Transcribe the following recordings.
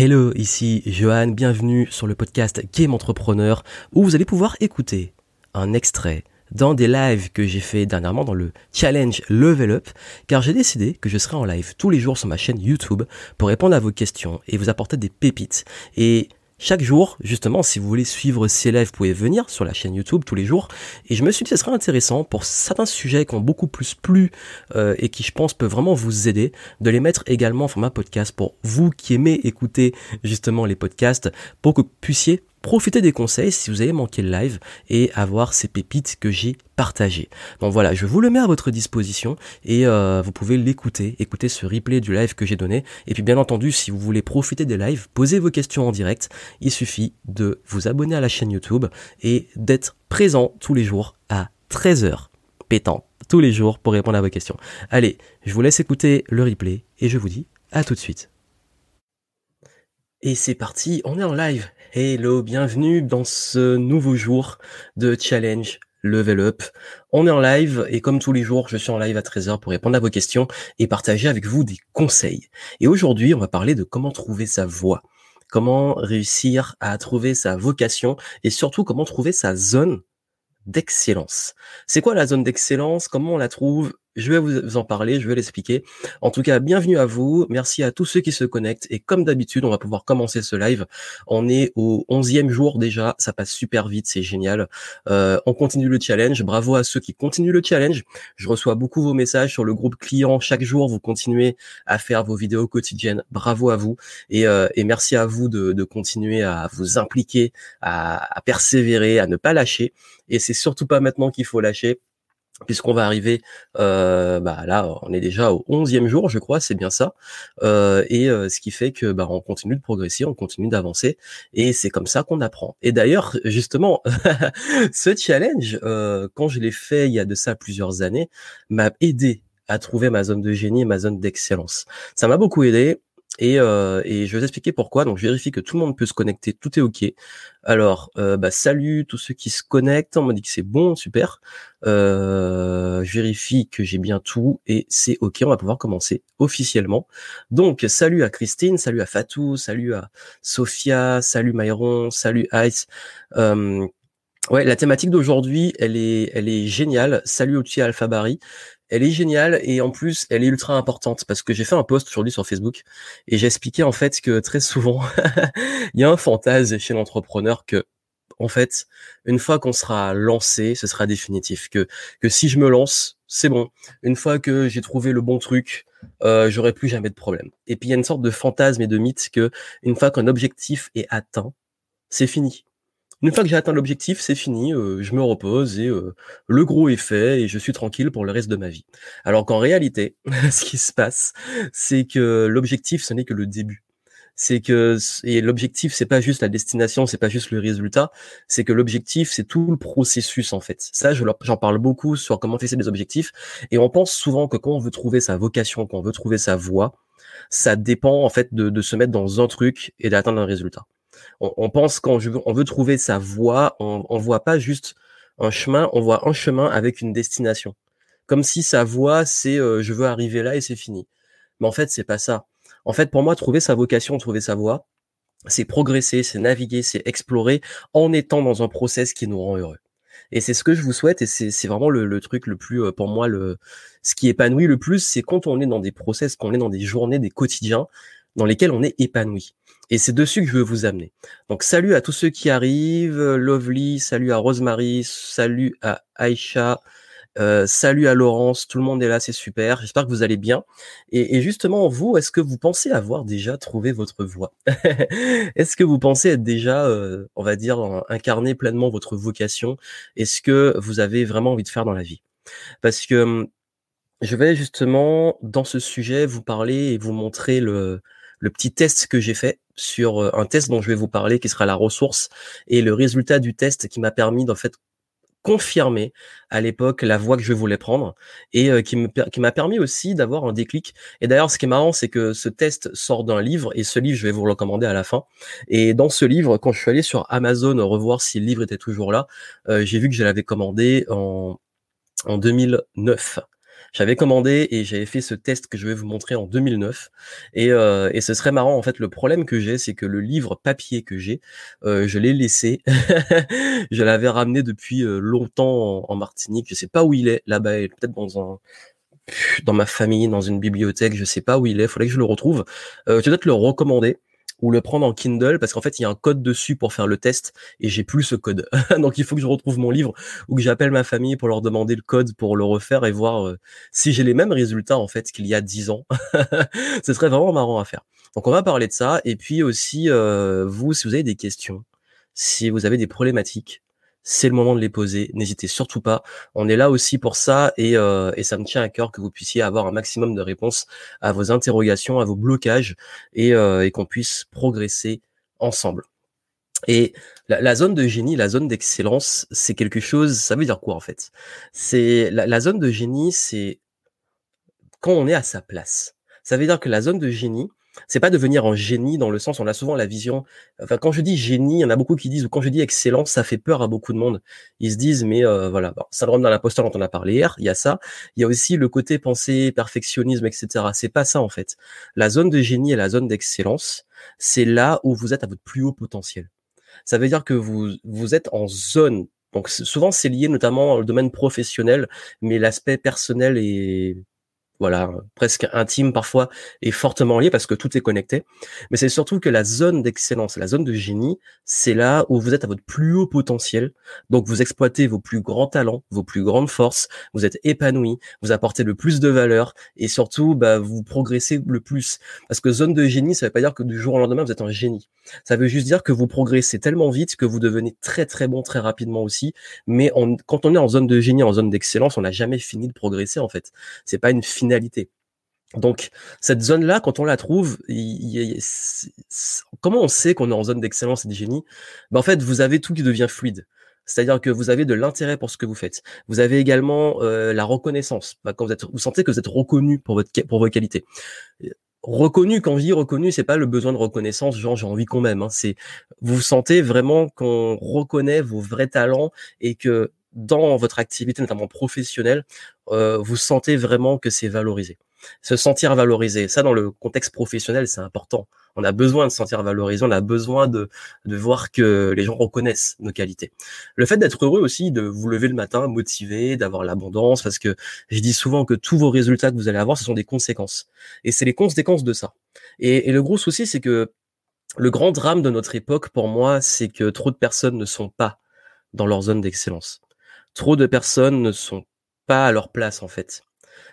Hello, ici Johan, bienvenue sur le podcast Game Entrepreneur où vous allez pouvoir écouter un extrait dans des lives que j'ai fait dernièrement dans le challenge Level Up car j'ai décidé que je serai en live tous les jours sur ma chaîne YouTube pour répondre à vos questions et vous apporter des pépites. Et chaque jour, justement, si vous voulez suivre ces lives, vous pouvez venir sur la chaîne YouTube tous les jours. Et je me suis dit ce serait intéressant pour certains sujets qui ont beaucoup plus plu euh, et qui, je pense, peuvent vraiment vous aider, de les mettre également en format podcast pour vous qui aimez écouter justement les podcasts, pour que vous puissiez profiter des conseils si vous avez manqué le live et avoir ces pépites que j'ai partagées. Donc voilà, je vous le mets à votre disposition et euh, vous pouvez l'écouter, écouter ce replay du live que j'ai donné. Et puis bien entendu, si vous voulez profiter des lives, poser vos questions en direct, il suffit de vous abonner à la chaîne YouTube et d'être présent tous les jours à 13h pétant tous les jours pour répondre à vos questions. Allez, je vous laisse écouter le replay et je vous dis à tout de suite. Et c'est parti, on est en live. Hello, bienvenue dans ce nouveau jour de challenge Level Up. On est en live et comme tous les jours, je suis en live à 13h pour répondre à vos questions et partager avec vous des conseils. Et aujourd'hui, on va parler de comment trouver sa voie, comment réussir à trouver sa vocation et surtout comment trouver sa zone d'excellence. C'est quoi la zone d'excellence? Comment on la trouve? Je vais vous en parler, je vais l'expliquer. En tout cas, bienvenue à vous. Merci à tous ceux qui se connectent. Et comme d'habitude, on va pouvoir commencer ce live. On est au onzième jour déjà. Ça passe super vite. C'est génial. Euh, on continue le challenge. Bravo à ceux qui continuent le challenge. Je reçois beaucoup vos messages sur le groupe client. Chaque jour, vous continuez à faire vos vidéos quotidiennes. Bravo à vous. Et, euh, merci à vous de, de, continuer à vous impliquer, à, à persévérer, à ne pas lâcher. Et c'est surtout pas maintenant qu'il faut lâcher puisqu'on va arriver, euh, bah là, on est déjà au onzième jour, je crois, c'est bien ça, euh, et euh, ce qui fait que bah on continue de progresser, on continue d'avancer, et c'est comme ça qu'on apprend. Et d'ailleurs, justement, ce challenge, quand je l'ai fait il y a de ça plusieurs années, m'a aidé à trouver ma zone de génie et ma zone d'excellence. Ça m'a beaucoup aidé. Et, euh, et, je vais vous expliquer pourquoi. Donc, je vérifie que tout le monde peut se connecter, tout est OK. Alors, euh, bah, salut tous ceux qui se connectent. On m'a dit que c'est bon, super. Euh, je vérifie que j'ai bien tout et c'est OK. On va pouvoir commencer officiellement. Donc, salut à Christine, salut à Fatou, salut à Sophia, salut Myron, salut Ice. Euh, ouais, la thématique d'aujourd'hui, elle est, elle est géniale. Salut à Alphabari elle est géniale et en plus elle est ultra importante parce que j'ai fait un post aujourd'hui sur Facebook et j'ai expliqué en fait que très souvent il y a un fantasme chez l'entrepreneur que en fait une fois qu'on sera lancé ce sera définitif. Que que si je me lance c'est bon. Une fois que j'ai trouvé le bon truc euh, j'aurai plus jamais de problème. Et puis il y a une sorte de fantasme et de mythe que une fois qu'un objectif est atteint c'est fini une fois que j'ai atteint l'objectif, c'est fini, euh, je me repose et euh, le gros est fait et je suis tranquille pour le reste de ma vie. Alors qu'en réalité, ce qui se passe, c'est que l'objectif, ce n'est que le début. C'est que et l'objectif, c'est pas juste la destination, c'est pas juste le résultat, c'est que l'objectif, c'est tout le processus en fait. Ça, j'en parle beaucoup sur comment fixer des objectifs et on pense souvent que quand on veut trouver sa vocation, quand on veut trouver sa voie, ça dépend en fait de, de se mettre dans un truc et d'atteindre un résultat on, pense quand on veut trouver sa voie, on, on voit pas juste un chemin, on voit un chemin avec une destination. Comme si sa voie, c'est euh, je veux arriver là et c'est fini. Mais en fait, c'est pas ça. En fait, pour moi, trouver sa vocation, trouver sa voie, c'est progresser, c'est naviguer, c'est explorer en étant dans un process qui nous rend heureux. Et c'est ce que je vous souhaite et c'est vraiment le, le, truc le plus, euh, pour moi, le, ce qui épanouit le plus, c'est quand on est dans des process, quand on est dans des journées, des quotidiens dans lesquels on est épanoui. Et c'est dessus que je veux vous amener. Donc salut à tous ceux qui arrivent, Lovely, salut à Rosemary, salut à Aïcha, euh, salut à Laurence, tout le monde est là, c'est super. J'espère que vous allez bien. Et, justement, vous, est-ce que vous pensez avoir déjà trouvé votre voie Est-ce que vous pensez être déjà, euh, on va dire, incarner pleinement votre vocation? Est-ce que vous avez vraiment envie de faire dans la vie? Parce que hum, je vais justement dans ce sujet vous parler et vous montrer le, le petit test que j'ai fait sur euh, un test dont je vais vous parler qui sera la ressource et le résultat du test qui m'a permis d'en fait confirmer à l'époque la voie que je voulais prendre et euh, qui m'a permis aussi d'avoir un déclic. Et d'ailleurs, ce qui est marrant, c'est que ce test sort d'un livre et ce livre, je vais vous le recommander à la fin. Et dans ce livre, quand je suis allé sur Amazon revoir si le livre était toujours là, euh, j'ai vu que je l'avais commandé en 2009. J'avais commandé et j'avais fait ce test que je vais vous montrer en 2009. Et, euh, et ce serait marrant. En fait, le problème que j'ai, c'est que le livre papier que j'ai, euh, je l'ai laissé. je l'avais ramené depuis euh, longtemps en, Martinique. Je sais pas où il est. Là-bas, peut-être dans un dans ma famille, dans une bibliothèque, je sais pas où il est, faudrait que je le retrouve. Euh, je vais peut-être le recommander ou le prendre en Kindle parce qu'en fait il y a un code dessus pour faire le test et j'ai plus ce code. Donc il faut que je retrouve mon livre ou que j'appelle ma famille pour leur demander le code pour le refaire et voir euh, si j'ai les mêmes résultats en fait qu'il y a dix ans. Ce serait vraiment marrant à faire. Donc on va parler de ça et puis aussi euh, vous si vous avez des questions, si vous avez des problématiques, c'est le moment de les poser. N'hésitez surtout pas. On est là aussi pour ça et, euh, et, ça me tient à cœur que vous puissiez avoir un maximum de réponses à vos interrogations, à vos blocages et, euh, et qu'on puisse progresser ensemble. Et la, zone de génie, la zone d'excellence, c'est quelque chose. Ça veut dire quoi en fait? C'est la, la zone de génie, c'est quand on est à sa place. Ça veut dire que la zone de génie, c'est pas devenir un génie dans le sens, on a souvent la vision. Enfin, quand je dis génie, il y en a beaucoup qui disent, ou quand je dis excellence, ça fait peur à beaucoup de monde. Ils se disent, mais euh, voilà, bon, syndrome d'un imposteur dont on a parlé hier, il y a ça. Il y a aussi le côté pensée, perfectionnisme, etc. C'est pas ça en fait. La zone de génie et la zone d'excellence, c'est là où vous êtes à votre plus haut potentiel. Ça veut dire que vous vous êtes en zone. Donc souvent c'est lié notamment au domaine professionnel, mais l'aspect personnel est voilà, presque intime parfois et fortement lié parce que tout est connecté. Mais c'est surtout que la zone d'excellence, la zone de génie, c'est là où vous êtes à votre plus haut potentiel. Donc vous exploitez vos plus grands talents, vos plus grandes forces, vous êtes épanoui, vous apportez le plus de valeur et surtout bah, vous progressez le plus. Parce que zone de génie, ça veut pas dire que du jour au lendemain vous êtes un génie. Ça veut juste dire que vous progressez tellement vite que vous devenez très très bon très rapidement aussi. Mais quand on est en zone de génie, en zone d'excellence, on n'a jamais fini de progresser en fait. C'est pas une Donc cette zone-là, quand on la trouve, comment on sait qu'on est en zone d'excellence et de génie? Ben, En fait, vous avez tout qui devient fluide. C'est-à-dire que vous avez de l'intérêt pour ce que vous faites. Vous avez également euh, la reconnaissance. Ben, quand vous, êtes, vous sentez que vous êtes reconnu pour, votre, pour vos qualités. Reconnu, quand je dis reconnu, c'est pas le besoin de reconnaissance, genre j'ai envie qu'on m'aime. Hein. C'est vous sentez vraiment qu'on reconnaît vos vrais talents et que dans votre activité, notamment professionnelle, euh, vous sentez vraiment que c'est valorisé. Se sentir valorisé, ça dans le contexte professionnel, c'est important. On a besoin de se sentir valorisé, on a besoin de, de voir que les gens reconnaissent nos qualités. Le fait d'être heureux aussi, de vous lever le matin motivé, d'avoir l'abondance, parce que je dis souvent que tous vos résultats que vous allez avoir, ce sont des conséquences. Et c'est les conséquences de ça. Et, et le gros souci, c'est que le grand drame de notre époque, pour moi, c'est que trop de personnes ne sont pas dans leur zone d'excellence trop de personnes ne sont pas à leur place en fait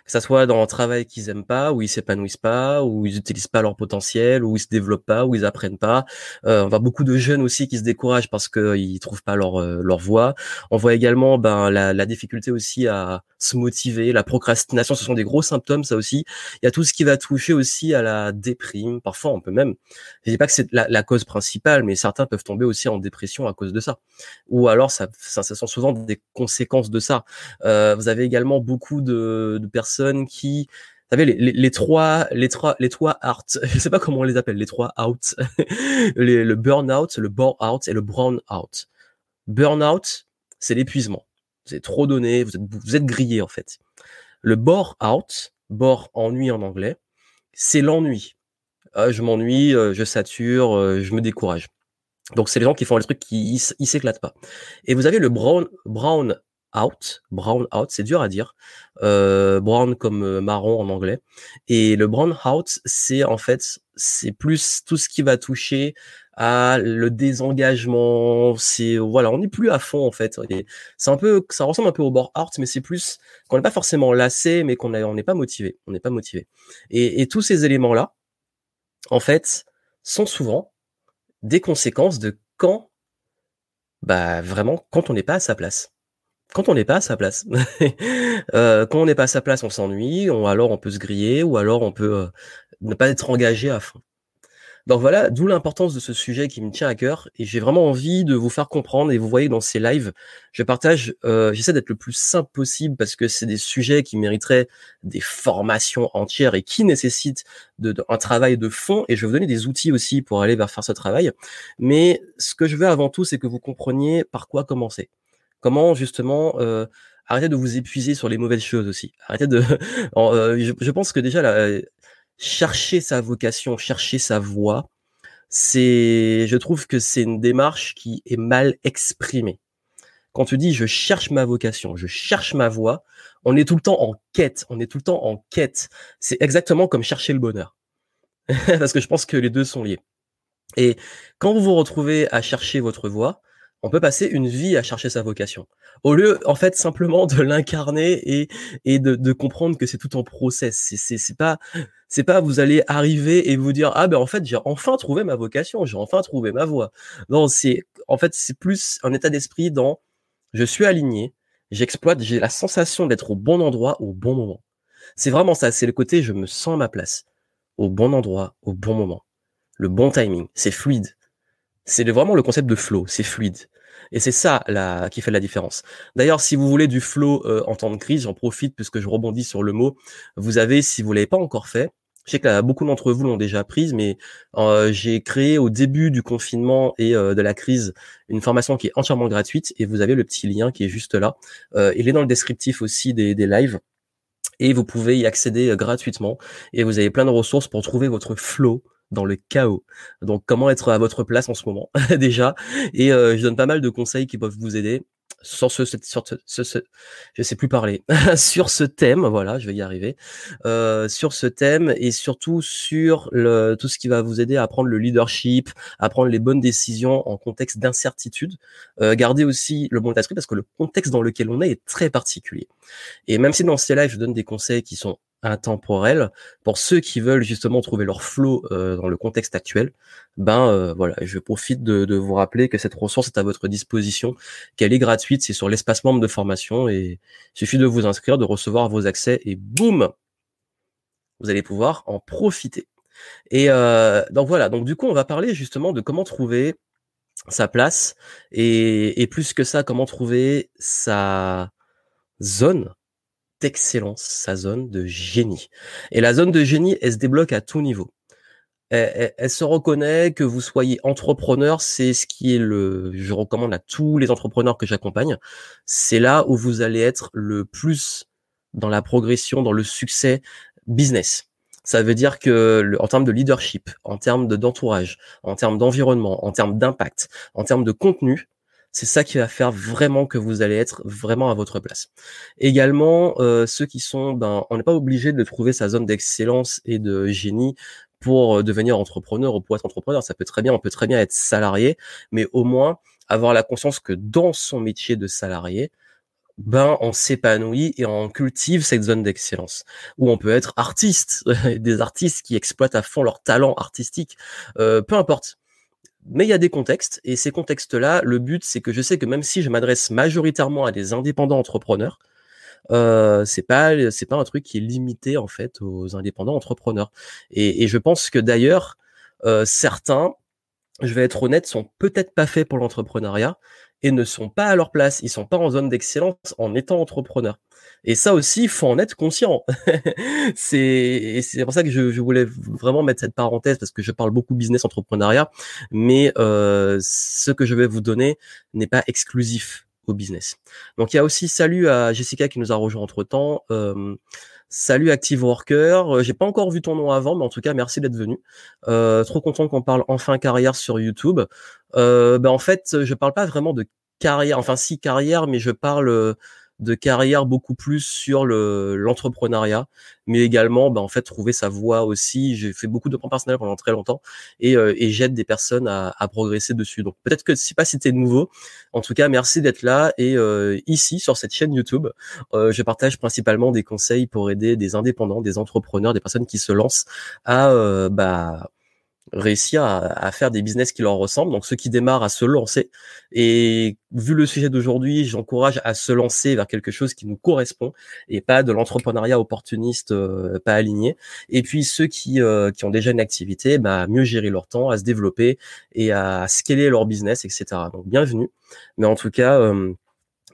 que ça soit dans un travail qu'ils aiment pas, où ils s'épanouissent pas, où ils utilisent pas leur potentiel, où ils se développent pas, où ils apprennent pas. Euh, on voit beaucoup de jeunes aussi qui se découragent parce qu'ils trouvent pas leur euh, leur voie. On voit également ben la, la difficulté aussi à se motiver, la procrastination, ce sont des gros symptômes ça aussi. Il y a tout ce qui va toucher aussi à la déprime. Parfois on peut même, je dis pas que c'est la, la, cause principale, mais certains peuvent tomber aussi en dépression à cause de ça. Ou alors ça, ça, ça sont souvent des conséquences de ça. Euh, vous avez également beaucoup de, de personnes qui vous savez, les, les, trois, les trois, les trois out, je sais pas comment on les appelle, les trois out, le burn-out, le bore-out et le brown-out. Burn-out, c'est l'épuisement. Vous êtes trop donné, vous êtes, vous êtes grillé en fait. Le bore-out, bore ennui en anglais, c'est l'ennui. Ah, je m'ennuie, euh, je sature, euh, je me décourage. Donc c'est les gens qui font les trucs qui ils s'éclatent pas. Et vous avez le brown, brown out, brown out, c'est dur à dire, euh, brown comme euh, marron en anglais. Et le brown out, c'est en fait, c'est plus tout ce qui va toucher à le désengagement. C'est voilà, on n'est plus à fond en fait. C'est un peu, ça ressemble un peu au bore out, mais c'est plus qu'on n'est pas forcément lassé, mais qu'on on n'est pas motivé. On n'est pas motivé. Et, et tous ces éléments là, en fait, sont souvent des conséquences de quand, bah vraiment, quand on n'est pas à sa place quand on n'est pas à sa place. euh, quand on n'est pas à sa place, on s'ennuie, ou alors on peut se griller, ou alors on peut euh, ne pas être engagé à fond. Donc voilà, d'où l'importance de ce sujet qui me tient à cœur, et j'ai vraiment envie de vous faire comprendre. Et vous voyez dans ces lives, je partage, euh, j'essaie d'être le plus simple possible parce que c'est des sujets qui mériteraient des formations entières et qui nécessitent de, un travail de fond. Et je vais vous donner des outils aussi pour aller vers faire ce travail. Mais ce que je veux avant tout, c'est que vous compreniez par quoi commencer. Comment justement euh, arrêtez de vous épuiser sur les mauvaises choses aussi. Arrêtez de. je, je, pense que déjà là, chercher sa vocation, chercher sa voie, c'est, je trouve que c'est une démarche qui est mal exprimée. Quand tu dis je cherche ma vocation, je cherche ma voie, on est tout le temps en quête, on est tout le temps en quête. C'est exactement comme chercher le bonheur. Parce que je pense que les deux sont liés. Et quand vous vous retrouvez à chercher votre voie, on peut passer une vie à chercher sa vocation. Au lieu, en fait, simplement de l'incarner et, et de, comprendre que c'est tout en process. C'est, c'est, pas, c'est pas vous allez arriver et vous dire, ah ben, en fait, j'ai enfin trouvé ma vocation, j'ai enfin trouvé ma voie. Non, c'est, en fait, c'est plus un état d'esprit dans, je suis aligné, j'exploite, j'ai la sensation d'être au bon endroit au bon moment. C'est vraiment ça, c'est le côté, je me sens à ma place. Au bon endroit, au bon moment. Le bon timing. C'est fluide. C'est vraiment le concept de flow, c'est fluide. Et c'est ça là qui fait la différence. D'ailleurs, si vous voulez du flow euh, en temps de crise, j'en profite puisque je rebondis sur le mot. Vous avez, si vous l'avez pas encore fait, je sais que beaucoup d'entre vous l'ont déjà prise, mais euh, j'ai créé au début du confinement et euh, de la crise une formation qui est entièrement gratuite et vous avez le petit lien qui est juste là. il est dans le descriptif aussi des, des lives et vous pouvez y accéder gratuitement et vous avez plein de ressources pour trouver votre flow dans le chaos. Donc comment être à votre place en ce moment déjà? Et euh, je donne pas mal de conseils qui peuvent vous aider sur ce, sur ce, ce, je sais plus parler sur ce thème voilà je vais y arriver euh, sur ce thème et surtout sur le tout ce qui va vous aider à prendre le leadership à prendre les bonnes décisions en contexte d'incertitude euh, gardez aussi le bon esprit parce que le contexte dans lequel on est est très particulier et même si dans ces lives je donne des conseils qui sont intemporel. Pour ceux qui veulent justement trouver leur flow euh, dans le contexte actuel ben euh, voilà je profite de, vous rappeler que cette ressource est à votre disposition qu'elle est gratuite c'est sur l'espace membre de formation et il suffit de vous inscrire de recevoir vos accès et boum vous allez pouvoir en profiter. Et euh, donc voilà donc du coup on va parler justement de comment trouver sa place et, et plus que ça comment trouver sa zone d'excellence, sa zone de génie. Et la zone de génie, elle se débloque à tout niveau. Elle, se reconnaît que vous soyez entrepreneur, c'est ce qui est le, je recommande à tous les entrepreneurs que j'accompagne. C'est là où vous allez être le plus dans la progression, dans le succès business. Ça veut dire que en termes de leadership, en termes d'entourage, en termes d'environnement, en termes d'impact, en termes de contenu, c'est ça qui va faire vraiment que vous allez être vraiment à votre place. Également, euh, ceux qui sont, ben, on n'est pas obligé de trouver sa zone d'excellence et de génie pour euh, devenir entrepreneur ou pour être entrepreneur. Ça peut très bien, on peut très bien être salarié, mais au moins avoir la conscience que dans son métier de salarié, ben on s'épanouit et on cultive cette zone d'excellence où on peut être artiste, des artistes qui exploitent à fond leur talent artistique, euh, peu importe mais il y a des contextes et ces contextes-là, le but c'est que je sais que même si je m'adresse majoritairement à des indépendants entrepreneurs, euh, c'est pas c'est pas un truc qui est limité en fait aux indépendants entrepreneurs. Et, je pense que d'ailleurs euh, certains, je vais être honnête, sont peut-être pas faits pour l'entrepreneuriat et ne sont pas à leur place. Ils sont pas en zone d'excellence en étant entrepreneurs. Et ça aussi, il faut en être conscient. c'est c'est pour ça que je, je, voulais vraiment mettre cette parenthèse parce que je parle beaucoup business entrepreneuriat, mais euh, ce que je vais vous donner n'est pas exclusif au business. Donc il y a aussi salut à Jessica qui nous a rejoint entre temps. Euh, salut Active Worker. Euh, j'ai pas encore vu ton nom avant, mais en tout cas merci d'être venu. Euh, trop content qu'on parle enfin carrière sur YouTube. Euh, ben en fait, je parle pas vraiment de carrière, enfin si carrière, mais je parle de carrière beaucoup plus sur le l'entrepreneuriat, mais également bah, en fait trouver sa voie aussi. J'ai fait beaucoup de plans personnels pendant très longtemps et, euh, et j'aide des personnes à, progresser dessus. Donc peut-être que si pas si t'es nouveau, en tout cas merci d'être là et euh, ici sur cette chaîne YouTube, euh, je partage principalement des conseils pour aider des indépendants, des entrepreneurs, des personnes qui se lancent à euh, bah réussir à, faire des business qui leur ressemblent. Donc ceux qui démarrent à se lancer. Et vu le sujet d'aujourd'hui, j'encourage à se lancer vers quelque chose qui nous correspond et pas de l'entrepreneuriat opportuniste euh, pas aligné. Et puis ceux qui, euh, qui ont déjà une activité, bah, mieux gérer leur temps, à se développer et à scaler leur business, etc. Donc bienvenue. Mais en tout cas, euh,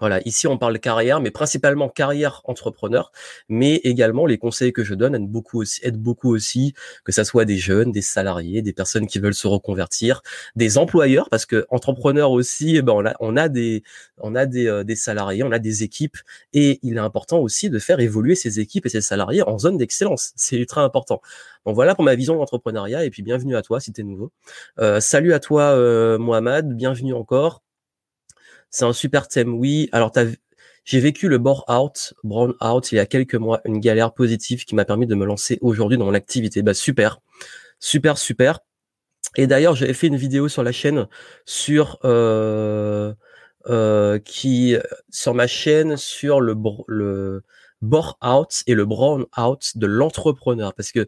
Voilà, ici on parle de carrière, mais principalement carrière entrepreneur, mais également les conseils que je donne aident beaucoup aussi, aident beaucoup aussi, que ça soit des jeunes, des salariés, des personnes qui veulent se reconvertir, des employeurs, parce que entrepreneur aussi, eh ben on a, on a des, on a des, euh, des salariés, on a des équipes, et il est important aussi de faire évoluer ces équipes et ces salariés en zone d'excellence. C'est ultra important. Donc voilà pour ma vision d'entrepreneuriat, et puis bienvenue à toi si tu es nouveau. Euh, salut à toi euh, Mohamed, bienvenue encore. C'est un super thème, oui. Alors, j'ai vécu le bore out, brown out il y a quelques mois, une galère positive qui m'a permis de me lancer aujourd'hui dans mon activité. Bah super, super, super. Et d'ailleurs, j'avais fait une vidéo sur la chaîne sur euh, euh, qui sur ma chaîne sur le le bore out et le brown out de l'entrepreneur parce que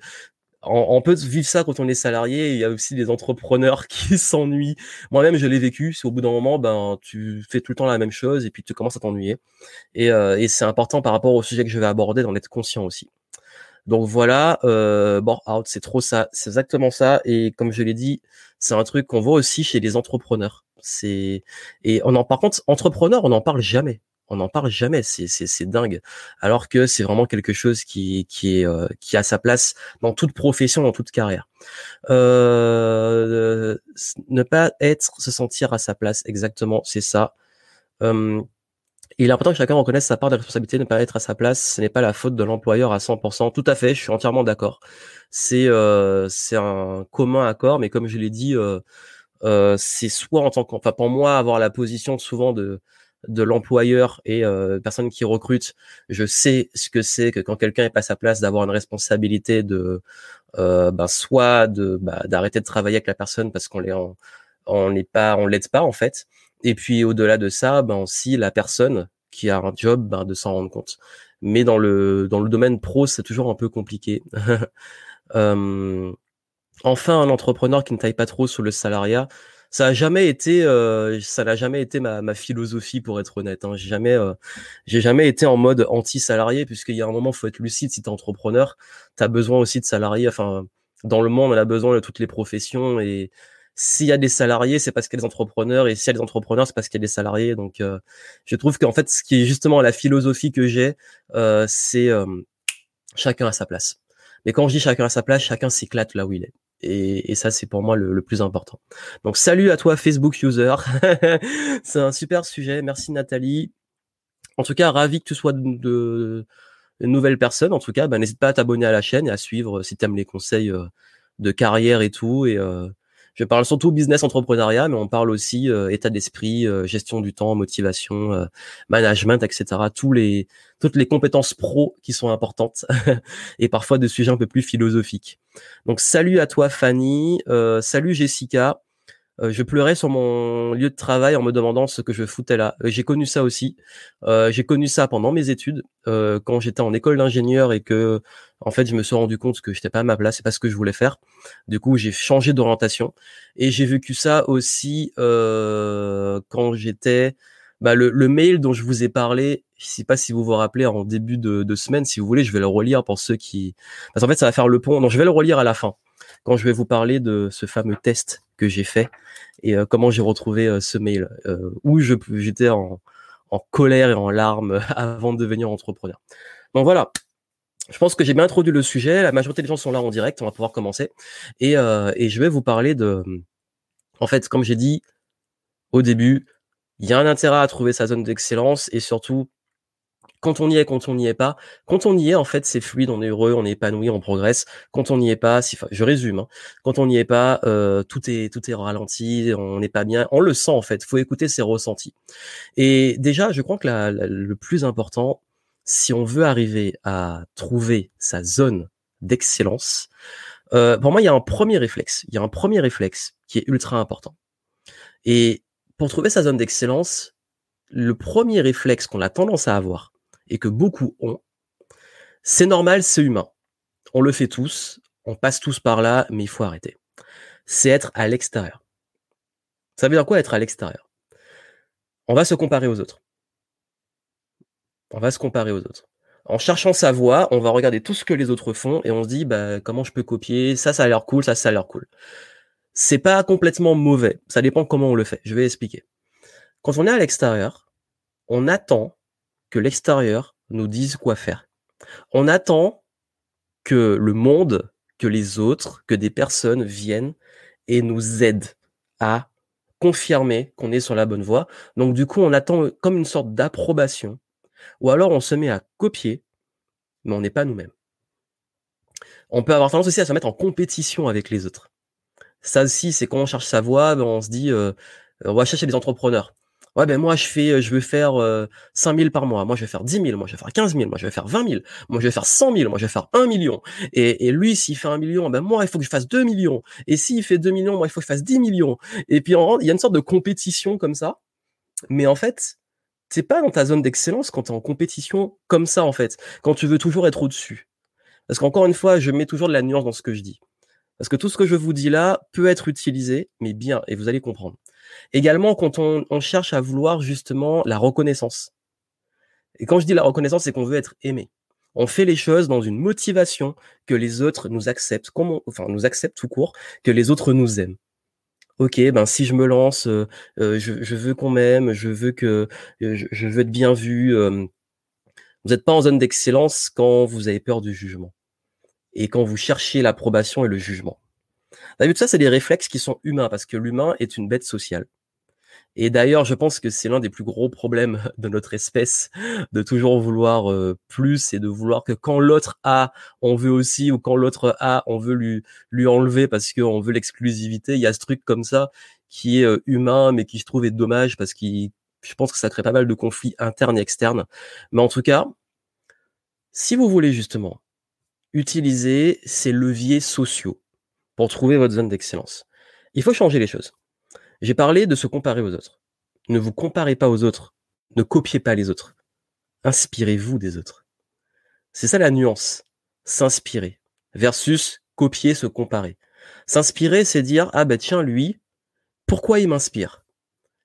on, peut vivre ça quand on est salarié. Il y a aussi des entrepreneurs qui s'ennuient. Moi-même, je l'ai vécu. C'est au bout d'un moment, ben, tu fais tout le temps la même chose et puis tu commences à t'ennuyer. Et, euh, c'est important par rapport au sujet que je vais aborder d'en être conscient aussi. Donc voilà, euh, out, c'est trop ça, c'est exactement ça. Et comme je l'ai dit, c'est un truc qu'on voit aussi chez les entrepreneurs. Et on en par contre, entrepreneur, on n'en parle jamais on n'en parle jamais, c'est dingue. Alors que c'est vraiment quelque chose qui qui est euh, qui a sa place dans toute profession, dans toute carrière. Euh, ne pas être, se sentir à sa place, exactement, c'est ça. Euh, il est important que chacun reconnaisse sa part de responsabilité, ne pas être à sa place. Ce n'est pas la faute de l'employeur à 100%. Tout à fait, je suis entièrement d'accord. C'est euh, c'est un commun accord, mais comme je l'ai dit, euh, euh, c'est soit en tant qu'enfant, pour moi, avoir la position souvent de de l'employeur et euh, personne qui recrute, je sais ce que c'est que quand quelqu'un est pas à sa place d'avoir une responsabilité de euh, ben, soit de bah, d'arrêter de travailler avec la personne parce qu'on l'est on n'est pas on l'aide pas en fait. Et puis au-delà de ça ben aussi la personne qui a un job ben, de s'en rendre compte. Mais dans le dans le domaine pro c'est toujours un peu compliqué. Euh, enfin un entrepreneur qui ne taille pas trop sur le salariat ça a jamais été, euh, ça n'a jamais été ma, ma, philosophie pour être honnête. Hein. J'ai jamais, euh, j'ai jamais été en mode anti-salarié puisqu'il y a un moment, faut être lucide. Si t'es entrepreneur, t'as besoin aussi de salariés. Enfin, dans le monde, on a besoin de toutes les professions et s'il y a des salariés, c'est parce qu'il y a des entrepreneurs, et s'il y a des entrepreneurs, c'est parce qu'il y a des salariés. Donc, euh, je trouve qu'en fait, ce qui est justement la philosophie que j'ai, euh, c'est chacun à sa place. Mais quand je dis chacun à sa place, chacun s'éclate là où il est. Et, ça, c'est pour moi le, plus important. Donc, salut à toi, Facebook user. c'est un super sujet. Merci, Nathalie. En tout cas, ravi que tu sois de, de, nouvelles personnes. En tout cas, bah, n'hésite pas à t'abonner à la chaîne et à suivre si tu aimes les conseils euh, de carrière et tout. Et euh, je parle surtout business entrepreneuriat, mais on parle aussi euh, état d'esprit, euh, gestion du temps, motivation, euh, management, etc. Tous les, toutes les compétences pro qui sont importantes et parfois de sujets un peu plus philosophiques. Donc salut à toi Fanny, salut Jessica. Euh, je pleurais sur mon lieu de travail en me demandant ce que je foutais là. Euh, j'ai connu ça aussi. Euh, j'ai connu ça pendant mes études, quand j'étais en école d'ingénieur et que, en fait, je me suis rendu compte que j'étais pas à ma place, c'est pas ce que je voulais faire. Du coup, j'ai changé d'orientation et j'ai vécu ça aussi quand j'étais. Bah, le, le, mail dont je vous ai parlé, je sais pas si vous vous rappelez en début de, de semaine. Si vous voulez, je vais le relire pour ceux qui. Parce qu'en fait, ça va faire le pont. Non, je vais le relire à la fin quand je vais vous parler de ce fameux test que j'ai fait et euh, comment j'ai retrouvé euh, ce mail euh, où je j'étais en, en colère et en larmes avant de devenir entrepreneur. Donc voilà, je pense que j'ai bien introduit le sujet. La majorité des gens sont là en direct. On va pouvoir commencer. Et, et je vais vous parler de. En fait, comme j'ai dit au début, il y a un intérêt à trouver sa zone d'excellence et surtout quand on y est, quand on n'y est pas. Quand on y est, en fait, c'est fluide, on est heureux, on est épanoui, on progresse. Quand on n'y est pas, si, je résume, hein, quand on n'y est pas, euh, tout est tout est ralenti, on n'est pas bien. On le sent en fait. Faut écouter ses ressentis. Et déjà, je crois que le plus important, si on veut arriver à trouver sa zone d'excellence, euh, pour moi, il y a un premier réflexe. Il y a un premier réflexe qui est ultra important. Et pour trouver sa zone d'excellence, le premier réflexe qu'on a tendance à avoir, et que beaucoup ont, c'est normal, c'est humain. On le fait tous, on passe tous par là, mais il faut arrêter. C'est être à l'extérieur. Ça veut dire quoi être à l'extérieur? On va se comparer aux autres. On va se comparer aux autres. En cherchant sa voie, on va regarder tout ce que les autres font et on se dit bah comment je peux copier, ça ça a l'air cool, ça ça a l'air cool. C'est pas complètement mauvais, ça dépend comment on le fait. Je vais expliquer. Quand on est à l'extérieur, on attend l'extérieur nous dise quoi faire. On attend que le monde, que les autres, que des personnes viennent et nous aident à confirmer qu'on est sur la bonne voie. Donc du coup, on attend comme une sorte d'approbation. Ou alors on se met à copier, mais on n'est pas nous-mêmes. On peut avoir tendance aussi à se mettre en compétition avec les autres. Ça aussi, c'est quand on cherche sa voie, ben, on se dit, euh, on va chercher des entrepreneurs. Ouais, ben moi, je fais, euh, je veux faire euh, 5000 par mois. Moi, je vais faire 10 000. Moi, je vais faire 15 000. Moi, je vais faire 20 000. Moi, je vais faire 100 000. Moi, je vais faire 1 million. Et, et lui, s'il fait 1 million, ben moi, il faut que je fasse 2 millions. Et s'il fait 2 millions, moi, il faut que je fasse 10 millions. Et puis, il y a une sorte de compétition comme ça. Mais en fait, c'est pas dans ta zone d'excellence quand tu es en compétition comme ça, en fait. Quand tu veux toujours être au-dessus. Parce qu'encore une fois, je mets toujours de la nuance dans ce que je dis. Parce que tout ce que je vous dis là peut être utilisé, mais bien, et vous allez comprendre. Également, quand on, cherche à vouloir justement la reconnaissance. Et quand je dis la reconnaissance, c'est qu'on veut être aimé. On fait les choses dans une motivation que les autres nous acceptent, enfin nous acceptent tout court, que les autres nous aiment. Ok, ben si je me lance, euh, euh, je, veux qu'on m'aime, je veux que euh, je, veux être bien vu. vous n'êtes pas en zone d'excellence quand vous avez peur du jugement et quand vous cherchez l'approbation et le jugement. D'habitude, ça, c'est des réflexes qui sont humains parce que l'humain est une bête sociale. Et d'ailleurs, je pense que c'est l'un des plus gros problèmes de notre espèce, de toujours vouloir euh, plus et de vouloir que quand l'autre a, on veut aussi, ou quand l'autre a, on veut lui, lui enlever parce qu'on veut l'exclusivité. Il y a ce truc comme ça qui est euh, humain, mais qui je trouve est dommage parce que je pense que ça crée pas mal de conflits internes et externes. Mais en tout cas, si vous voulez justement utiliser ces leviers sociaux pour trouver votre zone d'excellence. Il faut changer les choses. J'ai parlé de se comparer aux autres. Ne vous comparez pas aux autres. Ne copiez pas les autres. Inspirez-vous des autres. C'est ça la nuance. S'inspirer versus copier, se comparer. S'inspirer, c'est dire, ah ben tiens, lui, pourquoi il m'inspire?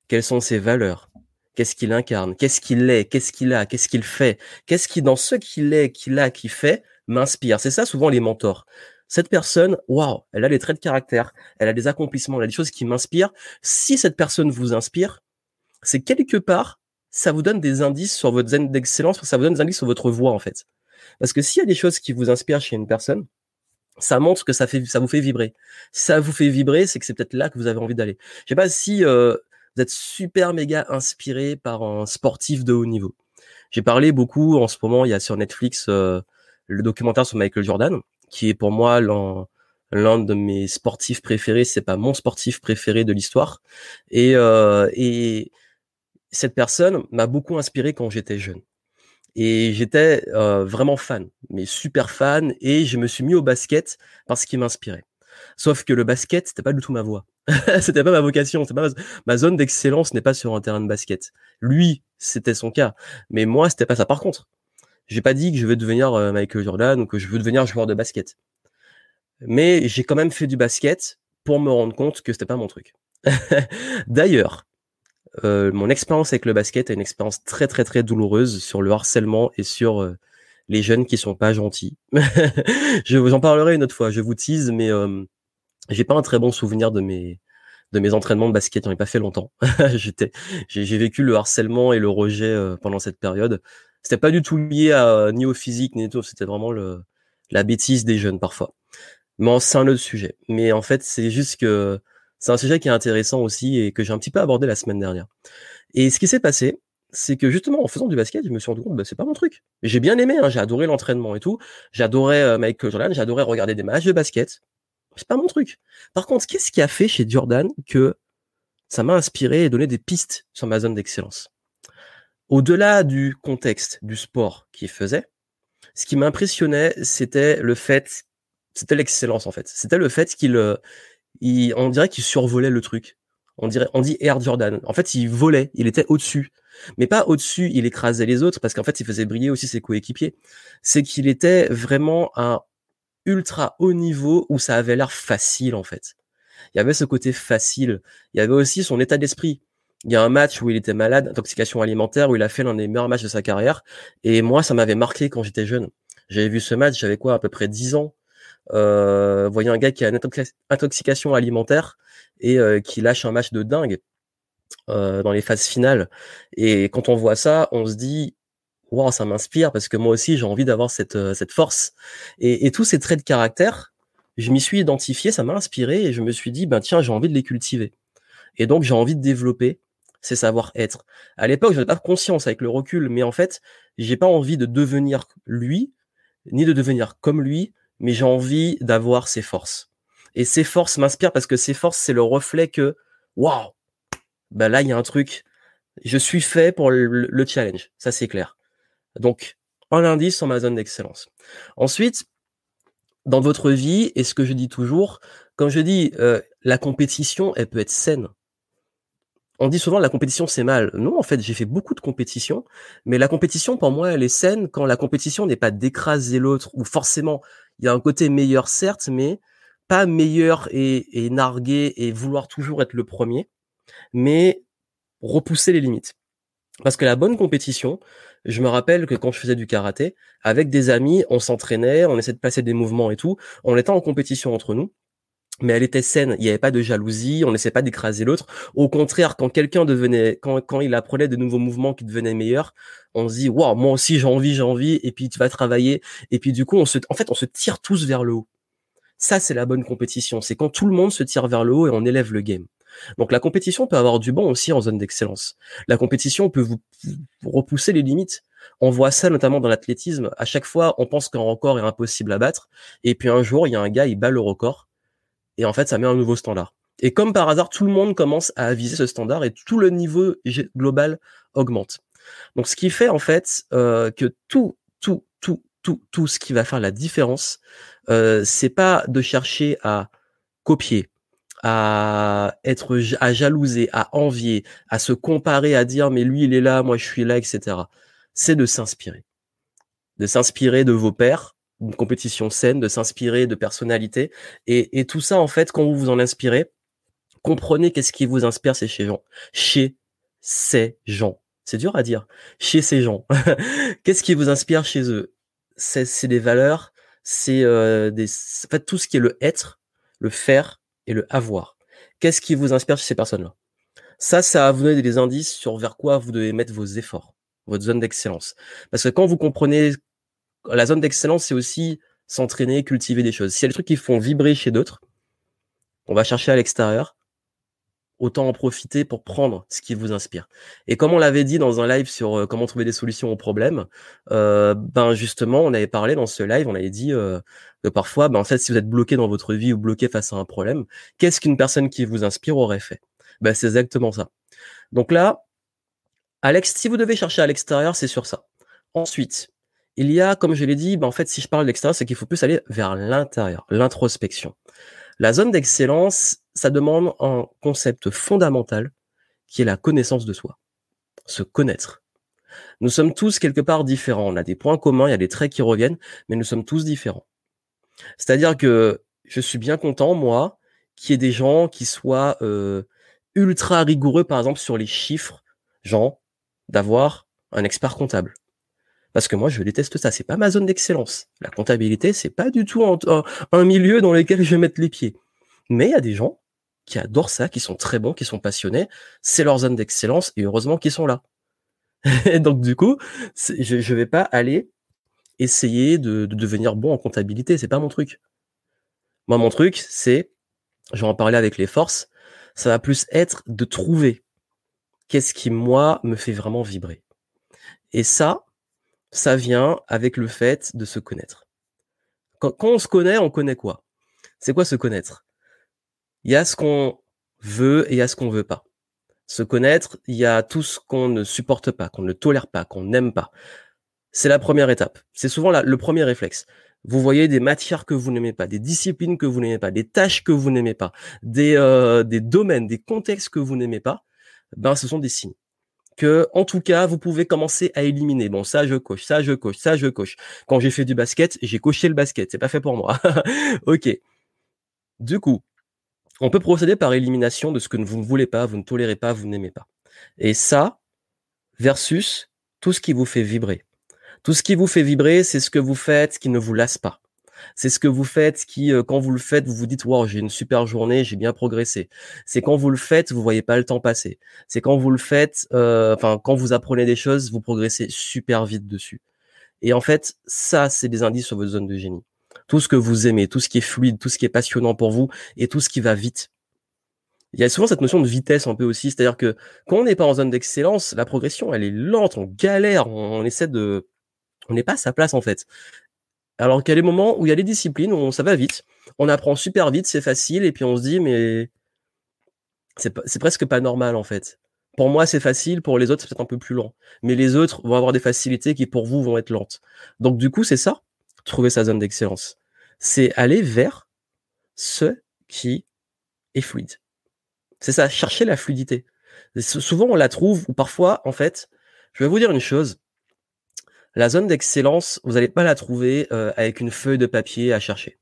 Quelles sont ses valeurs? Qu'est-ce qu'il incarne? Qu'est-ce qu'il est? Qu'est-ce qu'il a? Qu'est-ce qu'il fait? Qu'est-ce qui, dans ce qu'il est, qu'il a, qu'il fait, m'inspire. C'est ça souvent les mentors. Cette personne, waouh, elle a des traits de caractère, elle a des accomplissements, elle a des choses qui m'inspirent. Si cette personne vous inspire, c'est quelque part, ça vous donne des indices sur votre zen d'excellence, ça vous donne des indices sur votre voix en fait. Parce que s'il y a des choses qui vous inspirent chez une personne, ça montre que ça fait, ça vous fait vibrer. Si ça vous fait vibrer, c'est que c'est peut-être là que vous avez envie d'aller. Je sais pas si euh, vous êtes super méga inspiré par un sportif de haut niveau. J'ai parlé beaucoup en ce moment, il y a sur Netflix euh, le documentaire sur Michael Jordan, qui est pour moi l'un de mes sportifs préférés, c'est pas mon sportif préféré de l'histoire. Et, euh, et cette personne m'a beaucoup inspiré quand j'étais jeune. Et j'étais euh, vraiment fan, mais super fan, et je me suis mis au basket parce qu'il m'inspirait. Sauf que le basket, c'était pas du tout ma voie. c'était pas ma vocation, c'était pas ma, zone d'excellence n'est pas sur un terrain de basket. Lui, c'était son cas, mais moi, c'était pas ça. Par contre, j'ai pas dit que je veux devenir euh, Michael Jordan ou que je veux devenir joueur de basket. Mais j'ai quand même fait du basket pour me rendre compte que c'était pas mon truc. D'ailleurs, euh, mon expérience avec le basket est une expérience très très très douloureuse sur le harcèlement et sur euh, les jeunes qui sont pas gentils. je vous en parlerai une autre fois. Je vous tease, mais j'ai pas un très bon souvenir de mes de mes entraînements de basket. J'en ai pas fait longtemps. J'ai vécu le harcèlement et le rejet pendant cette période. C'était pas du tout lié à ni au physique ni tout. C'était vraiment la bêtise des jeunes parfois. Mais c'est un autre sujet. Mais en fait, c'est juste que c'est un sujet qui est intéressant aussi et que j'ai un petit peu abordé la semaine dernière. Et ce qui s'est passé, c'est que justement en faisant du basket, je me suis rendu compte, bah, c'est pas mon truc. J'ai bien aimé, hein, j'ai adoré l'entraînement et tout. J'adorais euh, Jordan, j'adorais regarder des matchs de basket. C'est pas mon truc. Par contre, qu'est-ce qui a fait chez Jordan que ça m'a inspiré et donné des pistes sur ma zone d'excellence? Au-delà du contexte du sport qu'il faisait, ce qui m'impressionnait, c'était le fait, c'était l'excellence en fait. C'était le fait qu'il, euh, il, on dirait qu'il survolait le truc. On dirait, on dit Air Jordan. En fait, il volait, il était au-dessus. Mais pas au-dessus, il écrasait les autres parce qu'en fait, il faisait briller aussi ses coéquipiers. C'est qu'il était vraiment un ultra haut niveau où ça avait l'air facile en fait. Il y avait ce côté facile. Il y avait aussi son état d'esprit il y a un match où il était malade, intoxication alimentaire, où il a fait l'un des meilleurs matchs de sa carrière. Et moi, ça m'avait marqué quand j'étais jeune. J'avais vu ce match, j'avais quoi, à peu près 10 ans. Euh, voyez un gars qui a une intoxication alimentaire et euh, qui lâche un match de dingue. euh, dans les phases finales. Et quand on voit ça, on se dit, wow, ça m'inspire parce que moi aussi j'ai envie d'avoir cette, euh, cette force. Et, et tous ces traits de caractère, je m'y suis identifié, ça m'a inspiré et je me suis dit, ben tiens, j'ai envie de les cultiver. Et donc j'ai envie de développer ces savoir-être. À l'époque, je n'avais pas conscience avec le recul, mais en fait, j'ai pas envie de devenir lui, ni de devenir comme lui, mais j'ai envie d'avoir ses forces. Et ces forces m'inspirent parce que ces forces, c'est le reflet que, waouh, ben là, il y a un truc. Je suis fait pour le, challenge. Ça, c'est clair. Donc, un indice sur ma zone d'excellence. Ensuite, dans votre vie, et ce que je dis toujours, quand je dis euh, la compétition, elle peut être saine. On dit souvent la compétition c'est mal. Non, en fait, j'ai fait beaucoup de compétitions, mais la compétition pour moi elle est saine quand la compétition n'est pas d'écraser l'autre ou forcément il y a un côté meilleur certes, mais pas meilleur et, et narguer et vouloir toujours être le premier, mais repousser les limites. Parce que la bonne compétition, je me rappelle que quand je faisais du karaté, avec des amis, on s'entraînait, on essayait de placer des mouvements et tout, on était en compétition entre nous, mais elle était saine, il n'y avait pas de jalousie, on n'essayait pas d'écraser l'autre. Au contraire, quand quelqu'un devenait, quand, quand il apprenait de nouveaux mouvements qui devenaient meilleurs, on se dit, waouh, moi aussi j'ai envie, j'ai envie, et puis tu vas travailler, et puis du coup, on se, en fait, on se tire tous vers le haut. Ça, c'est la bonne compétition. C'est quand tout le monde se tire vers le haut et on élève le game. Donc la compétition peut avoir du bon aussi en zone d'excellence. La compétition peut vous, repousser les limites. On voit ça notamment dans l'athlétisme. À chaque fois, on pense qu'un record est impossible à battre. Et puis un jour, il y a un gars, il bat le record. Et en fait, ça met un nouveau standard. Et comme par hasard, tout le monde commence à viser ce standard et tout le niveau global augmente. Donc, ce qui fait en fait euh, que tout, tout, tout, tout, tout ce qui va faire la différence, euh, c'est pas de chercher à copier, à être à jalouser, à envier, à se comparer, à dire mais lui il est là, moi je suis là, etc. C'est de s'inspirer, de s'inspirer de vos pairs, une compétition saine, de s'inspirer de personnalités et, et tout ça en fait quand vous vous en inspirez, comprenez qu'est-ce qui vous inspire chez gens, chez ces gens. C'est dur à dire. Chez ces gens, qu'est-ce qui vous inspire chez eux? C'est des valeurs, c'est euh, des, en fait tout ce qui est le être, le faire, et le avoir. Qu'est-ce qui vous inspire chez ces personnes-là? Ça, ça va vous donner des indices sur vers quoi vous devez mettre vos efforts, votre zone d'excellence. Parce que quand vous comprenez, la zone d'excellence, c'est aussi s'entraîner, cultiver des choses. S'il y a des trucs qui font vibrer chez d'autres, on va chercher à l'extérieur autant en profiter pour prendre ce qui vous inspire. Et comme on l'avait dit dans un live sur euh, comment trouver des solutions aux problèmes, euh, ben justement, on avait parlé dans ce live, on avait dit euh, que parfois, ben en fait, si vous êtes bloqué dans votre vie ou bloqué face à un problème, qu'est-ce qu'une personne qui vous inspire aurait fait? Ben c'est exactement ça. Donc là, Alex, si vous devez chercher à l'extérieur, c'est sur ça. Ensuite, il y a, comme je l'ai dit, ben en fait, si je parle de l'extérieur, c'est qu'il faut plus aller vers l'intérieur, l'introspection. La zone d'excellence, ça demande un concept fondamental qui est la connaissance de soi. Se connaître. Nous sommes tous quelque part différents. On a des points communs, il y a des traits qui reviennent, mais nous sommes tous différents. C'est-à-dire que je suis bien content, moi, qu'il y ait des gens qui soient euh, ultra rigoureux, par exemple, sur les chiffres, genre d'avoir un expert comptable. Parce que moi, je déteste ça. C'est pas ma zone d'excellence. La comptabilité, c'est pas du tout un, milieu dans lequel je vais mettre les pieds. Mais il y a des gens qui adorent ça, qui sont très bons, qui sont passionnés. C'est leur zone d'excellence et heureusement qu'ils sont là. et donc, du coup, je, je vais pas aller essayer de, de devenir bon en comptabilité. C'est pas mon truc. Moi, mon truc, c'est, je vais en parler avec les forces, ça va plus être de trouver qu'est-ce qui, moi, me fait vraiment vibrer. Et ça, ça vient avec le fait de se connaître. Quand, on se connaît, on connaît quoi? C'est quoi se connaître? Il y a ce qu'on veut et il y a ce qu'on veut pas. Se connaître, il y a tout ce qu'on ne supporte pas, qu'on ne tolère pas, qu'on n'aime pas. C'est la première étape. C'est souvent le premier réflexe. Vous voyez des matières que vous n'aimez pas, des disciplines que vous n'aimez pas, des tâches que vous n'aimez pas, des, euh, des domaines, des contextes que vous n'aimez pas, ben ce sont des signes que, en tout cas, vous pouvez commencer à éliminer. Bon, ça, je coche, ça, je coche, ça, je coche. Quand j'ai fait du basket, j'ai coché le basket. C'est pas fait pour moi. ok. Du coup, on peut procéder par élimination de ce que vous ne voulez pas, vous ne tolérez pas, vous n'aimez pas. Et ça, versus tout ce qui vous fait vibrer. Tout ce qui vous fait vibrer, c'est ce que vous faites qui ne vous lasse pas. C'est ce que vous faites qui, euh, quand vous le faites, vous vous dites, wow, j'ai une super journée, j'ai bien progressé. C'est quand vous le faites, vous voyez pas le temps passer. C'est quand vous le faites, euh, enfin, quand vous apprenez des choses, vous progressez super vite dessus. Et en fait, ça, c'est des indices sur votre zone de génie. Tout ce que vous aimez, tout ce qui est fluide, tout ce qui est passionnant pour vous et tout ce qui va vite. Il y a souvent cette notion de vitesse un peu aussi, c'est-à-dire que quand on n'est pas en zone d'excellence, la progression, elle est lente, on galère, on, essaie de, on n'est pas à sa place en fait. Alors qu'il y a des moments où il y a des disciplines où ça va vite, on apprend super vite, c'est facile, et puis on se dit mais c'est presque pas normal en fait. Pour moi, c'est facile, pour les autres, c'est peut-être un peu plus lent. Mais les autres vont avoir des facilités qui, pour vous, vont être lentes. Donc, du coup, c'est ça, trouver sa zone d'excellence. C'est aller vers ce qui est fluide. C'est ça, chercher la fluidité. souvent, on la trouve, ou parfois, en fait, je vais vous dire une chose. La zone d'excellence, vous n'allez pas la trouver euh, avec une feuille de papier à chercher.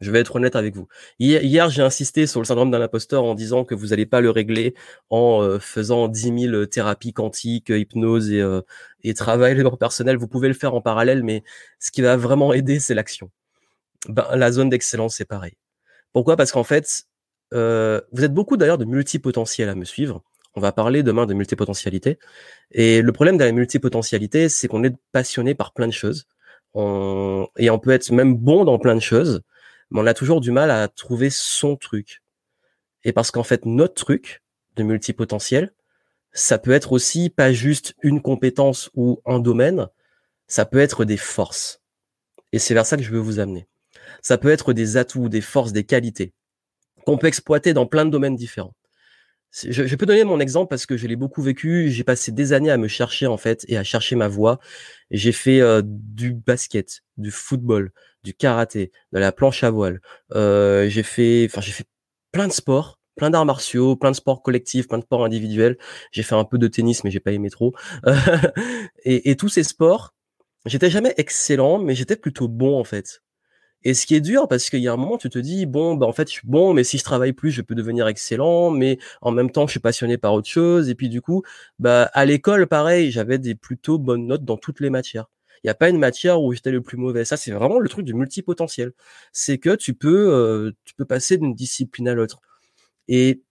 Je vais être honnête avec vous. Hier, j'ai insisté sur le syndrome d'un imposteur en disant que vous n'allez pas le régler en euh, faisant 10 000 thérapies quantiques, hypnose et, euh, et travail personnel. Vous pouvez le faire en parallèle, mais ce qui va vraiment aider, c'est l'action. Ben, la zone d'excellence, c'est pareil. Pourquoi? Parce qu'en fait, euh, vous êtes beaucoup d'ailleurs de multipotentiels à me suivre. On va parler demain de multipotentialité. Et le problème de la multipotentialité, c'est qu'on est passionné par plein de choses. Et on peut être même bon dans plein de choses mais on a toujours du mal à trouver son truc. Et parce qu'en fait, notre truc de multipotentiel, ça peut être aussi pas juste une compétence ou un domaine, ça peut être des forces. Et c'est vers ça que je veux vous amener. Ça peut être des atouts, des forces, des qualités qu'on peut exploiter dans plein de domaines différents. Je, je, peux donner mon exemple parce que je l'ai beaucoup vécu. J'ai passé des années à me chercher en fait et à chercher ma voie. J'ai fait euh, du basket, du football, du karaté, de la planche à voile. Euh, j'ai fait, enfin j'ai fait plein de sports, plein d'arts martiaux, plein de sports collectifs, plein de sports individuels. J'ai fait un peu de tennis, mais j'ai pas aimé trop. et, et tous ces sports, j'étais jamais excellent, mais j'étais plutôt bon en fait. Et ce qui est dur, parce qu'il y a un moment, tu te dis, bon, bah, en fait, je suis bon, mais si je travaille plus, je peux devenir excellent, mais en même temps, je suis passionné par autre chose. Et puis, du coup, bah, à l'école, pareil, j'avais des plutôt bonnes notes dans toutes les matières. Il n'y a pas une matière où j'étais le plus mauvais. Ça, c'est vraiment le truc du multipotentiel. C'est que tu peux, euh, tu peux passer d'une discipline à l'autre. Et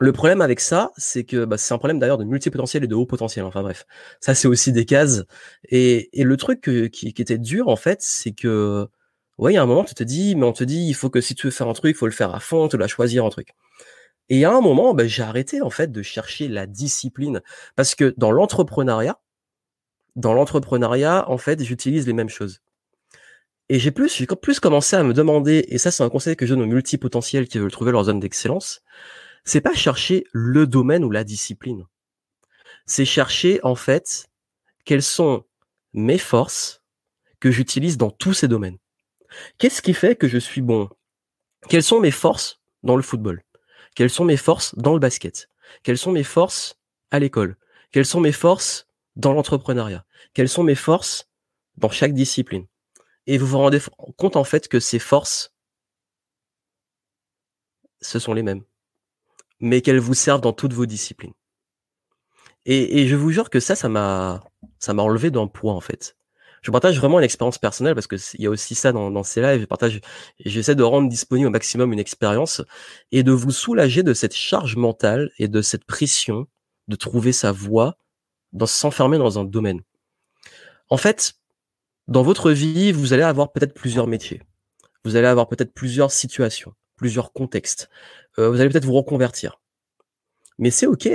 le problème avec ça, c'est que bah, c'est un problème d'ailleurs de multipotentiel et de haut potentiel. Enfin bref, ça c'est aussi des cases. Et, et le truc qui, qui, était dur en fait, c'est que ouais, il y a un moment tu te dis, mais on te dit, il faut que si tu veux faire un truc, il faut le faire à fond, tu dois choisir un truc. Et a un moment, bah, j'ai arrêté en fait de chercher la discipline parce que dans l'entrepreneuriat, dans l'entrepreneuriat, en fait, j'utilise les mêmes choses. Et j'ai plus, j'ai plus commencé à me demander, et ça c'est un conseil que je donne aux multipotentiels qui veulent trouver leur zone d'excellence, c'est pas chercher le domaine ou la discipline. C'est chercher en fait quelles sont mes forces que j'utilise dans tous ces domaines. Qu'est-ce qui fait que je suis bon? Quelles sont mes forces dans le football? Quelles sont mes forces dans le basket? Quelles sont mes forces à l'école? Quelles sont mes forces dans l'entrepreneuriat? Quelles sont mes forces dans chaque discipline? Et vous vous rendez compte en fait que ces forces, ce sont les mêmes, mais qu'elles vous servent dans toutes vos disciplines. Et, je vous jure que ça, ça m'a, ça m'a enlevé d'un poids en fait. Je partage vraiment une expérience personnelle parce que il y a aussi ça dans, dans ces lives. Je partage, j'essaie de rendre disponible au maximum une expérience et de vous soulager de cette charge mentale et de cette pression de trouver sa voie dans s'enfermer dans un domaine. En fait, dans votre vie, vous allez avoir peut-être plusieurs métiers. Vous allez avoir peut-être plusieurs situations, plusieurs contextes. Euh, vous allez peut-être vous reconvertir. Mais c'est OK.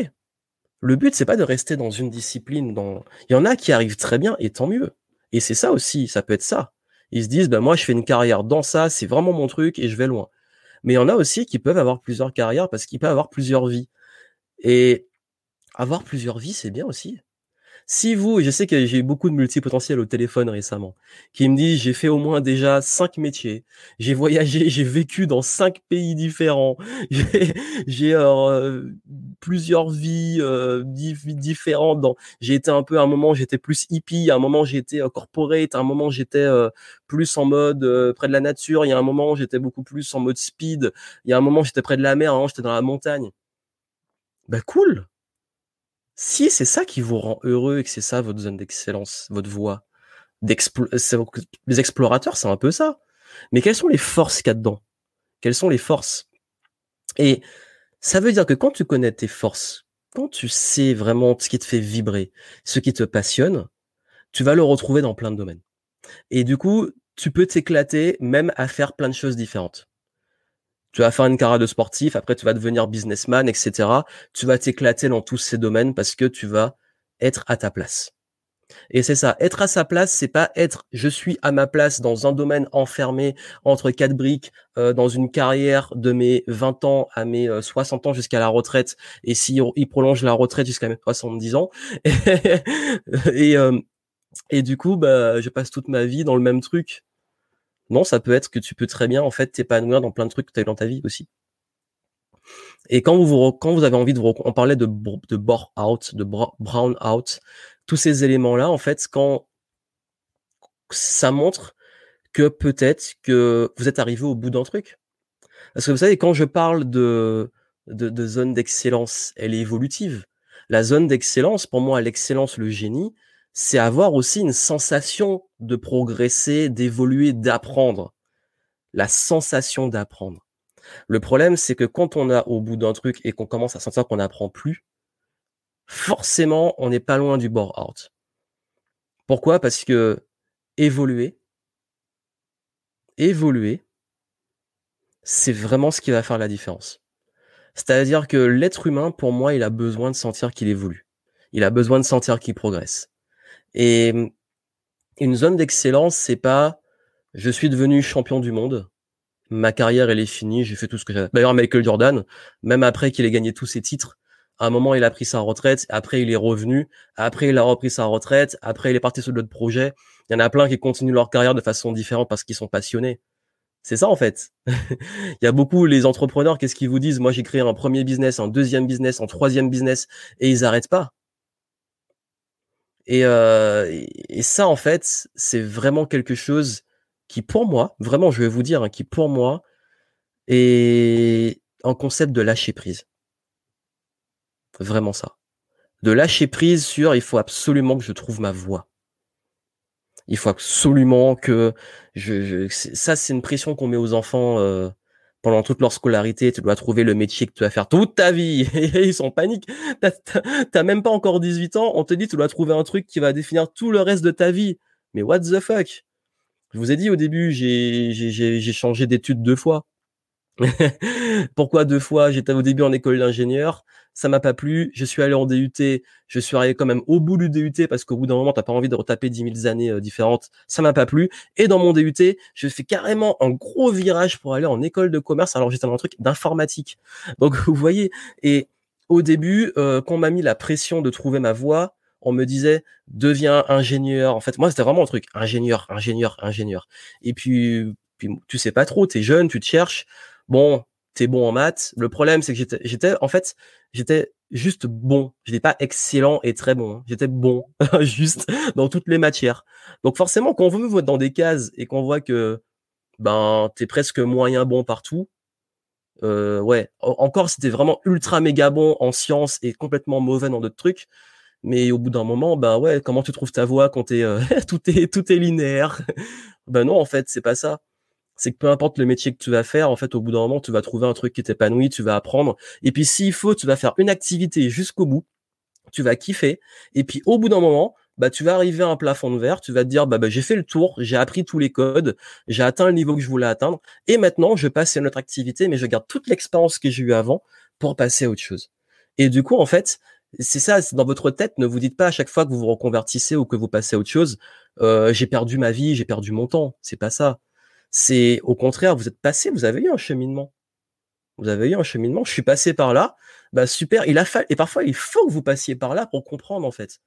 Le but, c'est pas de rester dans une discipline. Dans... Il y en a qui arrivent très bien, et tant mieux. Et c'est ça aussi, ça peut être ça. Ils se disent, ben moi, je fais une carrière dans ça, c'est vraiment mon truc, et je vais loin. Mais il y en a aussi qui peuvent avoir plusieurs carrières parce qu'ils peuvent avoir plusieurs vies. Et avoir plusieurs vies, c'est bien aussi. Si vous, je sais que j'ai eu beaucoup de multipotentiels au téléphone récemment, qui me disent j'ai fait au moins déjà cinq métiers, j'ai voyagé, j'ai vécu dans cinq pays différents, j'ai euh, plusieurs vies euh, différentes. Dans, j'ai été un peu à un moment j'étais plus hippie, à un moment j'étais euh, corporate, à un moment j'étais euh, plus en mode euh, près de la nature, il y a un moment j'étais beaucoup plus en mode speed, il y a un moment j'étais près de la mer, moment j'étais dans la montagne. Bah cool, si c'est ça qui vous rend heureux et que c'est ça votre zone d'excellence, votre voie, les explorateurs, c'est un peu ça. Mais quelles sont les forces qu'il y a dedans? Quelles sont les forces? Et ça veut dire que quand tu connais tes forces, quand tu sais vraiment ce qui te fait vibrer, ce qui te passionne, tu vas le retrouver dans plein de domaines. Et du coup, tu peux t'éclater même à faire plein de choses différentes. Tu vas faire une carrière de sportif, après tu vas devenir businessman, etc. Tu vas t'éclater dans tous ces domaines parce que tu vas être à ta place. Et c'est ça, être à sa place, c'est pas être je suis à ma place dans un domaine enfermé entre quatre briques euh, dans une carrière de mes 20 ans à mes 60 euh, ans jusqu'à la retraite et si il prolonge la retraite jusqu'à mes 70 ans et euh, et du coup bah je passe toute ma vie dans le même truc. Non, ça peut être que tu peux très bien en fait t'épanouir dans plein de trucs que tu as eu dans ta vie aussi. Et quand vous, quand vous avez envie de vous, on parlait de, de bore out, de brown out, tous ces éléments-là, en fait, quand ça montre que peut-être que vous êtes arrivé au bout d'un truc. Parce que vous savez, quand je parle de, de, de zone d'excellence, elle est évolutive. La zone d'excellence, pour moi, l'excellence, le génie, c'est avoir aussi une sensation de progresser, d'évoluer, d'apprendre. La sensation d'apprendre. Le problème, c'est que quand on a au bout d'un truc et qu'on commence à sentir qu'on n'apprend plus, forcément, on n'est pas loin du bore out. Pourquoi? Parce que évoluer, évoluer, c'est vraiment ce qui va faire la différence. C'est-à-dire que l'être humain, pour moi, il a besoin de sentir qu'il évolue. Il a besoin de sentir qu'il progresse. Et une zone d'excellence, c'est pas je suis devenu champion du monde, ma carrière elle est finie, j'ai fait tout ce que j'avais. D'ailleurs Michael Jordan, même après qu'il ait gagné tous ses titres, à un moment il a pris sa retraite, après il est revenu, après il a repris sa retraite, après il est parti sur d'autres projets. Il y en a plein qui continuent leur carrière de façon différente parce qu'ils sont passionnés. C'est ça en fait. il y a beaucoup les entrepreneurs, qu'est-ce qu'ils vous disent? Moi j'ai créé un premier business, un deuxième business, un troisième business, et ils arrêtent pas. Et, euh, et ça en fait, c'est vraiment quelque chose qui pour moi, vraiment, je vais vous dire, hein, qui pour moi est un concept de lâcher prise. Vraiment ça. De lâcher prise sur il faut absolument que je trouve ma voie. Il faut absolument que je, ça c'est une pression qu'on met aux enfants euh, pendant toute leur scolarité. Tu dois trouver le métier que tu vas faire toute ta vie. Ils sont en panique. T'as même pas encore 18 ans. On te dit tu dois trouver un truc qui va définir tout le reste de ta vie. Mais what the fuck? Je vous ai dit au début, j'ai changé d'études deux fois. Pourquoi deux fois J'étais au début en école d'ingénieur, ça m'a pas plu. Je suis allé en DUT, je suis arrivé quand même au bout du DUT parce qu'au bout d'un moment, t'as pas envie de retaper dix mille années euh, différentes. Ça m'a pas plu. Et dans mon DUT, je fais carrément un gros virage pour aller en école de commerce. Alors j'étais dans un truc d'informatique. Donc vous voyez. Et au début, euh, quand on m'a mis la pression de trouver ma voie, on me disait deviens ingénieur. En fait, moi c'était vraiment un truc ingénieur, ingénieur, ingénieur. Et puis, puis tu sais pas trop, tu es jeune, tu te cherches. Bon, t'es bon en maths. Le problème c'est que j'étais, en fait, j'étais juste bon. J'étais pas excellent et très bon. Hein. J'étais bon, juste dans toutes les matières. Donc forcément, quand on veut me voir dans des cases et qu'on voit que ben t'es presque moyen bon partout, euh, ouais. Encore, c'était vraiment ultra méga bon en sciences et complètement mauvais dans d'autres trucs. Mais au bout d'un moment, ben ouais, comment tu trouves ta voix quand t'es, euh, tout est tout est linéaire? Ben non, en fait, c'est pas ça. C'est que peu importe le métier que tu vas faire, en fait, au bout d'un moment, tu vas trouver un truc qui t'épanouit, tu vas apprendre. Et puis, s'il faut, tu vas faire une activité jusqu'au bout. Tu vas kiffer. Et puis, au bout d'un moment, bah, tu vas arriver à un plafond de verre, tu vas te dire, bah, bah j'ai fait le tour, j'ai appris tous les codes, j'ai atteint le niveau que je voulais atteindre, et maintenant, je passe à une autre activité, mais je garde toute l'expérience que j'ai eue avant pour passer à autre chose. Et du coup, en fait, c'est ça, dans votre tête. Ne vous dites pas à chaque fois que vous vous reconvertissez ou que vous passez à autre chose, euh, j'ai perdu ma vie, j'ai perdu mon temps. C'est pas ça. C'est au contraire, vous êtes passé, vous avez eu un cheminement. Vous avez eu un cheminement. Je suis passé par là. Bah super. Il a fallu et parfois il faut que vous passiez par là pour comprendre en fait.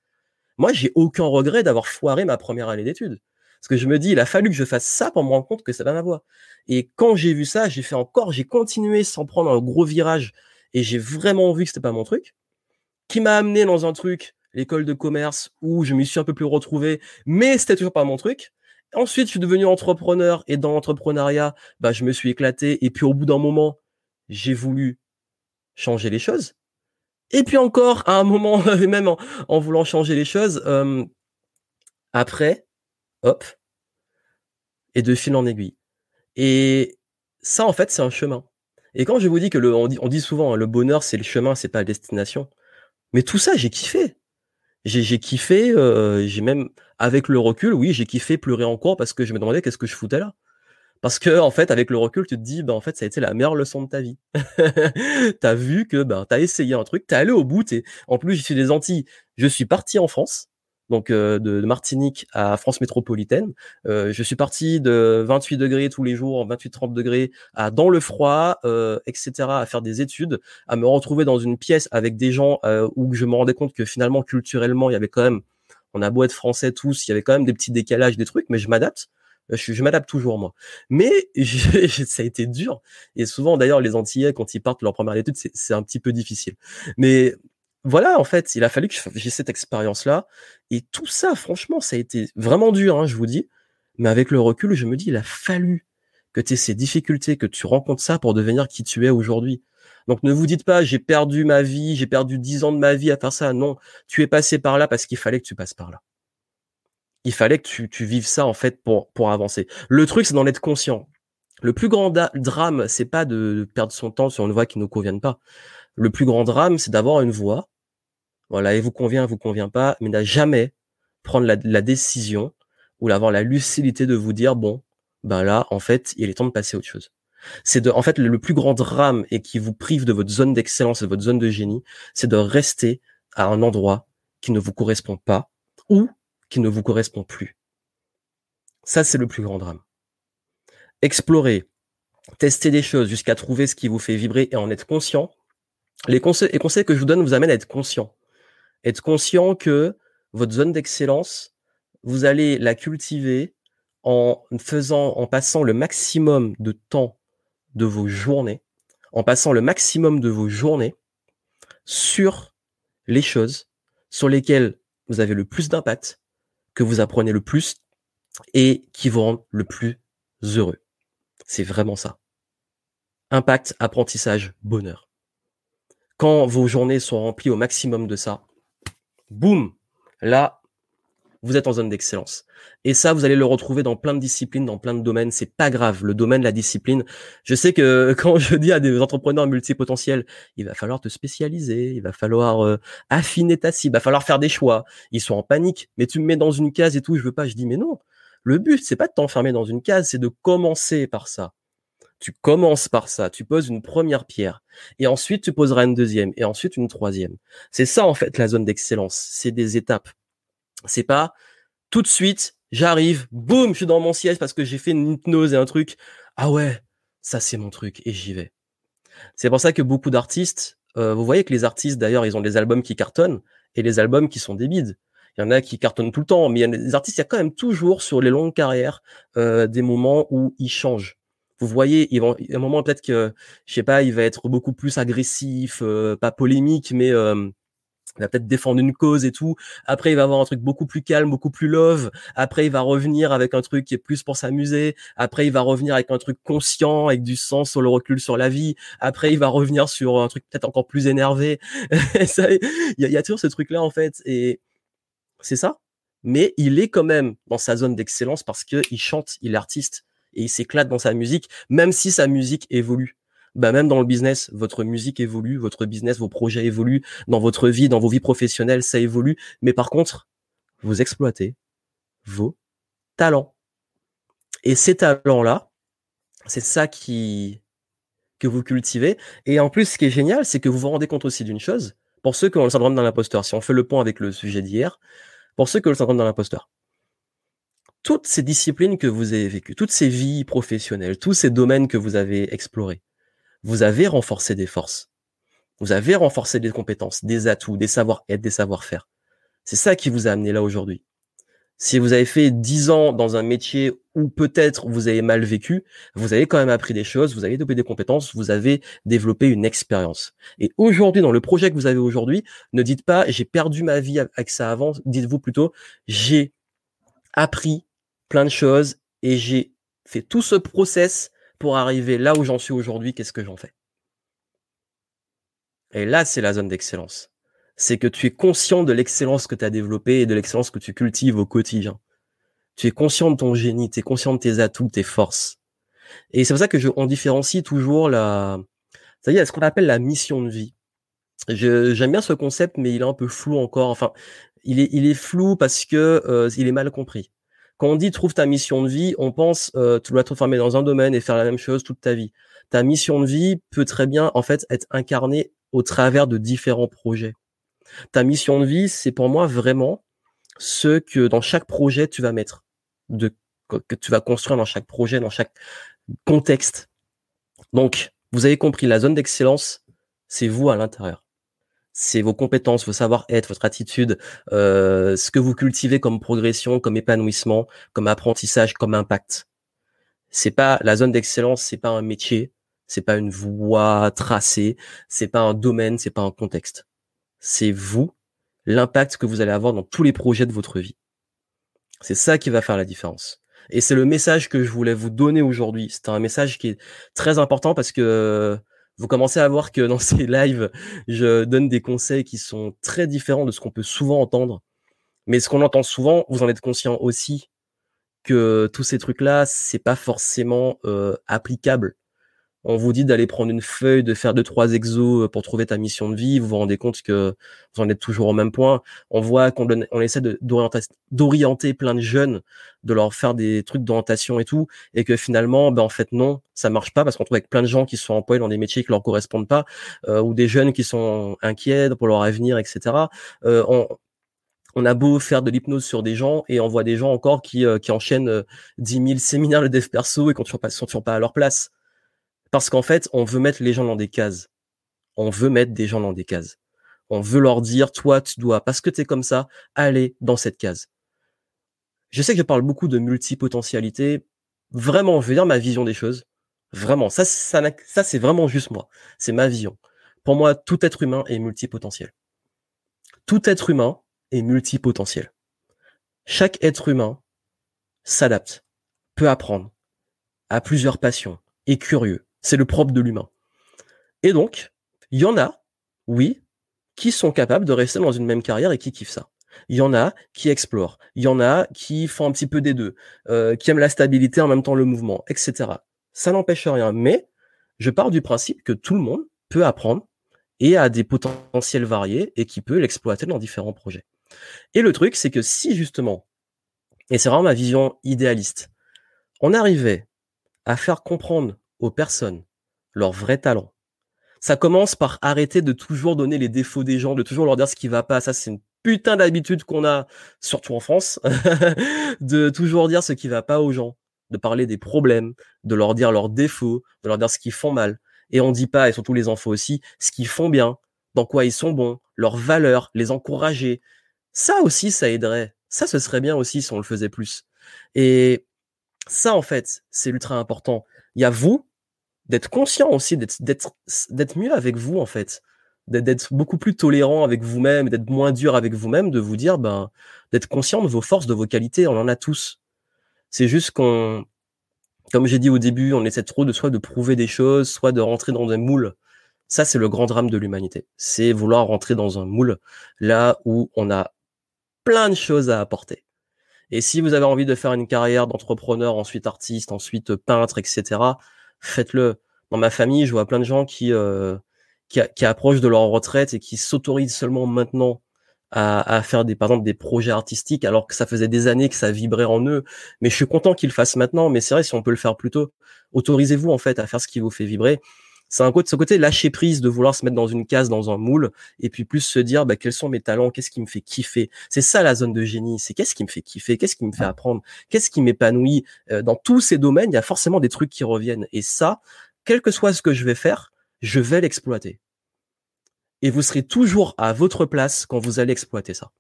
Moi, j'ai aucun regret d'avoir foiré ma première année d'études. Parce que je me dis, il a fallu que je fasse ça pour me rendre compte que ça va ma voie. Et quand j'ai vu ça, j'ai fait encore, j'ai continué sans prendre un gros virage et j'ai vraiment vu que c'était pas mon truc qui m'a amené dans un truc, l'école de commerce, où je m'y suis un peu plus retrouvé, mais c'était toujours pas mon truc. Ensuite, je suis devenu entrepreneur et dans l'entrepreneuriat, bah, je me suis éclaté. Et puis au bout d'un moment, j'ai voulu changer les choses. Et puis encore, à un moment, même en, voulant changer les choses, euh, après, hop, et de fil en aiguille. Et ça, en fait, c'est un chemin. Et quand je vous dis que le, on dit, souvent, hein, le bonheur, c'est le chemin, c'est pas la destination. Mais tout ça, j'ai kiffé. J'ai, kiffé, euh, j'ai même, avec le recul, oui, j'ai kiffé pleurer en cours parce que je me demandais qu'est-ce que je foutais là. Parce que, en fait, avec le recul, tu te dis, ben, en fait, ça a été la meilleure leçon de ta vie. t'as vu que, ben, t'as essayé un truc, t'es allé au bout, et en plus, je suis des Antilles. Je suis parti en France donc euh, de, Martinique à France métropolitaine. Euh, je suis parti de 28 degrés tous les jours, 28-30 degrés, à dans le froid, euh, etc., à faire des études, à me retrouver dans une pièce avec des gens où je me rendais compte que finalement culturellement il y avait quand même, on a beau être français tous, il y avait quand même des petits décalages, des trucs, mais je m'adapte. Je, je m'adapte toujours moi. Mais ça a été dur. Et souvent d'ailleurs les Antillais quand ils partent leur première étude, c'est un petit peu difficile. Mais voilà, en fait, il a fallu que j'ai cette expérience-là. Et tout ça, franchement, ça a été vraiment dur, hein, je vous dis. Mais avec le recul, je me dis, il a fallu que tu aies ces difficultés, que tu rencontres ça pour devenir qui tu es aujourd'hui. Donc ne vous dites pas, j'ai perdu ma vie, j'ai perdu dix ans de ma vie à faire ça. Non, tu es passé par là parce qu'il fallait que tu passes par là. Il fallait que tu, tu vives ça, en fait, pour, pour avancer. Le truc, c'est d'en être conscient. Le plus grand drame, c'est pas de perdre son temps sur une voie qui ne nous convienne pas. Le plus grand drame, c'est d'avoir une voie voilà, et vous convient, vous convient pas, mais n'a jamais prendre la, décision ou avoir la lucidité de vous dire bon, ben là, en fait, il est temps de passer à autre chose. C'est de, en fait, le, plus grand drame et qui vous prive de votre zone d'excellence, de votre zone de génie, c'est de rester à un endroit qui ne vous correspond pas ou qui ne vous correspond plus. Ça, c'est le plus grand drame. Explorer, tester des choses jusqu'à trouver ce qui vous fait vibrer et en être conscient. Les conseils, les conseils que je vous donne vous amènent à être conscient être conscient que votre zone d'excellence, vous allez la cultiver en faisant, en passant le maximum de temps de vos journées, en passant le maximum de vos journées sur les choses sur lesquelles vous avez le plus d'impact, que vous apprenez le plus et qui vous rendent le plus heureux. C'est vraiment ça. Impact, apprentissage, bonheur. Quand vos journées sont remplies au maximum de ça, boum, là, vous êtes en zone d'excellence. Et ça, vous allez le retrouver dans plein de disciplines, dans plein de domaines. C'est pas grave. Le domaine, la discipline. Je sais que quand je dis à des entrepreneurs multipotentiels, il va falloir te spécialiser, il va falloir euh, affiner ta cible, il va falloir faire des choix. Ils sont en panique. Mais tu me mets dans une case et tout, je veux pas. Je dis, mais non. Le but, c'est pas de t'enfermer dans une case, c'est de commencer par ça. Tu commences par ça, tu poses une première pierre, et ensuite tu poseras une deuxième, et ensuite une troisième. C'est ça en fait la zone d'excellence, c'est des étapes. C'est pas tout de suite, j'arrive, boum, je suis dans mon siège parce que j'ai fait une hypnose et un truc. Ah ouais, ça c'est mon truc, et j'y vais. C'est pour ça que beaucoup d'artistes, euh, vous voyez que les artistes d'ailleurs, ils ont des albums qui cartonnent et les albums qui sont des bides. Il y en a qui cartonnent tout le temps, mais il y a des artistes, il y a quand même toujours sur les longues carrières euh, des moments où ils changent vous voyez, il va, a un moment peut-être que, je sais pas, il va être beaucoup plus agressif, euh, pas polémique, mais euh, il va peut-être défendre une cause et tout. Après, il va avoir un truc beaucoup plus calme, beaucoup plus love. Après, il va revenir avec un truc qui est plus pour s'amuser. Après, il va revenir avec un truc conscient, avec du sens sur le recul sur la vie. Après, il va revenir sur un truc peut-être encore plus énervé. il y, y a toujours ce truc-là en fait, et c'est ça. Mais il est quand même dans sa zone d'excellence parce que il chante, il est artiste et il s'éclate dans sa musique, même si sa musique évolue. Bah même dans le business, votre musique évolue, votre business, vos projets évoluent, dans votre vie, dans vos vies professionnelles, ça évolue. Mais par contre, vous exploitez vos talents. Et ces talents-là, c'est ça qui que vous cultivez. Et en plus, ce qui est génial, c'est que vous vous rendez compte aussi d'une chose. Pour ceux qui ont le syndrome d'un imposteur, si on fait le pont avec le sujet d'hier, pour ceux qui ont le syndrome d'un imposteur, toutes ces disciplines que vous avez vécues, toutes ces vies professionnelles, tous ces domaines que vous avez explorés, vous avez renforcé des forces. Vous avez renforcé des compétences, des atouts, des savoir-être, des savoir-faire. C'est ça qui vous a amené là aujourd'hui. Si vous avez fait dix ans dans un métier où peut-être vous avez mal vécu, vous avez quand même appris des choses, vous avez développé des compétences, vous avez développé une expérience. Et aujourd'hui, dans le projet que vous avez aujourd'hui, ne dites pas j'ai perdu ma vie avec ça avant, dites-vous plutôt j'ai appris plein de choses et j'ai fait tout ce process pour arriver là où j'en suis aujourd'hui. Qu'est-ce que j'en fais? Et là, c'est la zone d'excellence. C'est que tu es conscient de l'excellence que tu as développée et de l'excellence que tu cultives au quotidien. Tu es conscient de ton génie, tu es conscient de tes atouts, tes forces. Et c'est pour ça que je, on différencie toujours la, est, ce qu'on appelle la mission de vie. J'aime bien ce concept, mais il est un peu flou encore. Enfin, il est, il est flou parce que euh, il est mal compris. Quand on dit trouve ta mission de vie, on pense euh, tu dois te former dans un domaine et faire la même chose toute ta vie. Ta mission de vie peut très bien en fait être incarnée au travers de différents projets. Ta mission de vie, c'est pour moi vraiment ce que dans chaque projet tu vas mettre, de, que tu vas construire dans chaque projet, dans chaque contexte. Donc, vous avez compris, la zone d'excellence, c'est vous à l'intérieur c'est vos compétences, vos savoir-être, votre attitude, euh, ce que vous cultivez comme progression, comme épanouissement, comme apprentissage, comme impact. C'est pas la zone d'excellence, c'est pas un métier, c'est pas une voie tracée, c'est pas un domaine, c'est pas un contexte. C'est vous, l'impact que vous allez avoir dans tous les projets de votre vie. C'est ça qui va faire la différence. Et c'est le message que je voulais vous donner aujourd'hui. C'est un message qui est très important parce que vous commencez à voir que dans ces lives, je donne des conseils qui sont très différents de ce qu'on peut souvent entendre. Mais ce qu'on entend souvent, vous en êtes conscient aussi que tous ces trucs-là, c'est pas forcément euh, applicable on vous dit d'aller prendre une feuille, de faire deux trois exos euh, pour trouver ta mission de vie, vous vous rendez compte que vous en êtes toujours au même point. On voit qu'on on essaie d'orienter plein de jeunes, de leur faire des trucs d'orientation et tout, et que finalement, ben en fait non, ça marche pas parce qu'on trouve avec plein de gens qui sont employés dans des métiers qui leur correspondent pas, euh, ou des jeunes qui sont inquiets pour leur avenir, etc. Euh, on, a beau faire de l'hypnose sur des gens et on voit des gens encore qui, qui enchaînent 10 000 séminaires de dev perso et qui ne sont toujours pas à leur place. Parce qu'en fait, on veut mettre les gens dans des cases. On veut mettre des gens dans des cases. On veut leur dire, toi, tu dois, parce que tu es comme ça, aller dans cette case. Je sais que je parle beaucoup de multipotentialité. Vraiment, je veux dire ma vision des choses. Vraiment, ça, ça, ça c'est vraiment juste moi. C'est ma vision. Pour moi, tout être humain est multipotentiel. Tout être humain est multipotentiel. Chaque être humain s'adapte, peut apprendre, a plusieurs passions, est curieux, c'est le propre de l'humain. Et donc, il y en a, oui, qui sont capables de rester dans une même carrière et qui kiffent ça. Il y en a qui explorent. Il y en a qui font un petit peu des deux, euh, qui aiment la stabilité en même temps le mouvement, etc. Ça n'empêche rien. Mais je pars du principe que tout le monde peut apprendre et a des potentiels variés et qui peut l'exploiter dans différents projets. Et le truc, c'est que si justement, et c'est vraiment ma vision idéaliste, on arrivait à faire comprendre aux personnes leur vrai talent. Ça commence par arrêter de toujours donner les défauts des gens, de toujours leur dire ce qui va pas. Ça, c'est une putain d'habitude qu'on a, surtout en France, de toujours dire ce qui va pas aux gens, de parler des problèmes, de leur dire leurs défauts, de leur dire ce qu'ils font mal. Et on dit pas, et surtout les enfants aussi, ce qu'ils font bien, dans quoi ils sont bons, leurs valeurs, les encourager. Ça aussi, ça aiderait. Ça, ce serait bien aussi si on le faisait plus. Et ça, en fait, c'est ultra important. Il y a vous, d'être conscient aussi, d'être, mieux avec vous, en fait. D'être beaucoup plus tolérant avec vous-même, d'être moins dur avec vous-même, de vous dire, ben, d'être conscient de vos forces, de vos qualités. On en a tous. C'est juste qu'on, comme j'ai dit au début, on essaie trop de soit de prouver des choses, soit de rentrer dans un moule. Ça, c'est le grand drame de l'humanité. C'est vouloir rentrer dans un moule là où on a plein de choses à apporter. Et si vous avez envie de faire une carrière d'entrepreneur, ensuite artiste, ensuite peintre, etc., faites-le. Dans ma famille, je vois plein de gens qui, euh, qui, approchent de leur retraite et qui s'autorisent seulement maintenant à, à, faire des, par exemple, des projets artistiques, alors que ça faisait des années que ça vibrait en eux. Mais je suis content qu'ils le fassent maintenant. Mais c'est vrai, si on peut le faire plus tôt, autorisez-vous en fait à faire ce qui vous fait vibrer c'est un côté, ce côté lâcher prise de vouloir se mettre dans une case, dans un moule, et puis plus se dire bah, quels sont mes talents, qu'est-ce qui me fait kiffer? C'est ça la zone de génie, c'est qu'est-ce qui me fait kiffer, qu'est-ce qui me fait apprendre, qu'est-ce qui m'épanouit? Euh, dans tous ces domaines, il y a forcément des trucs qui reviennent. Et ça, quel que soit ce que je vais faire, je vais l'exploiter. Et vous serez toujours à votre place quand vous allez exploiter ça.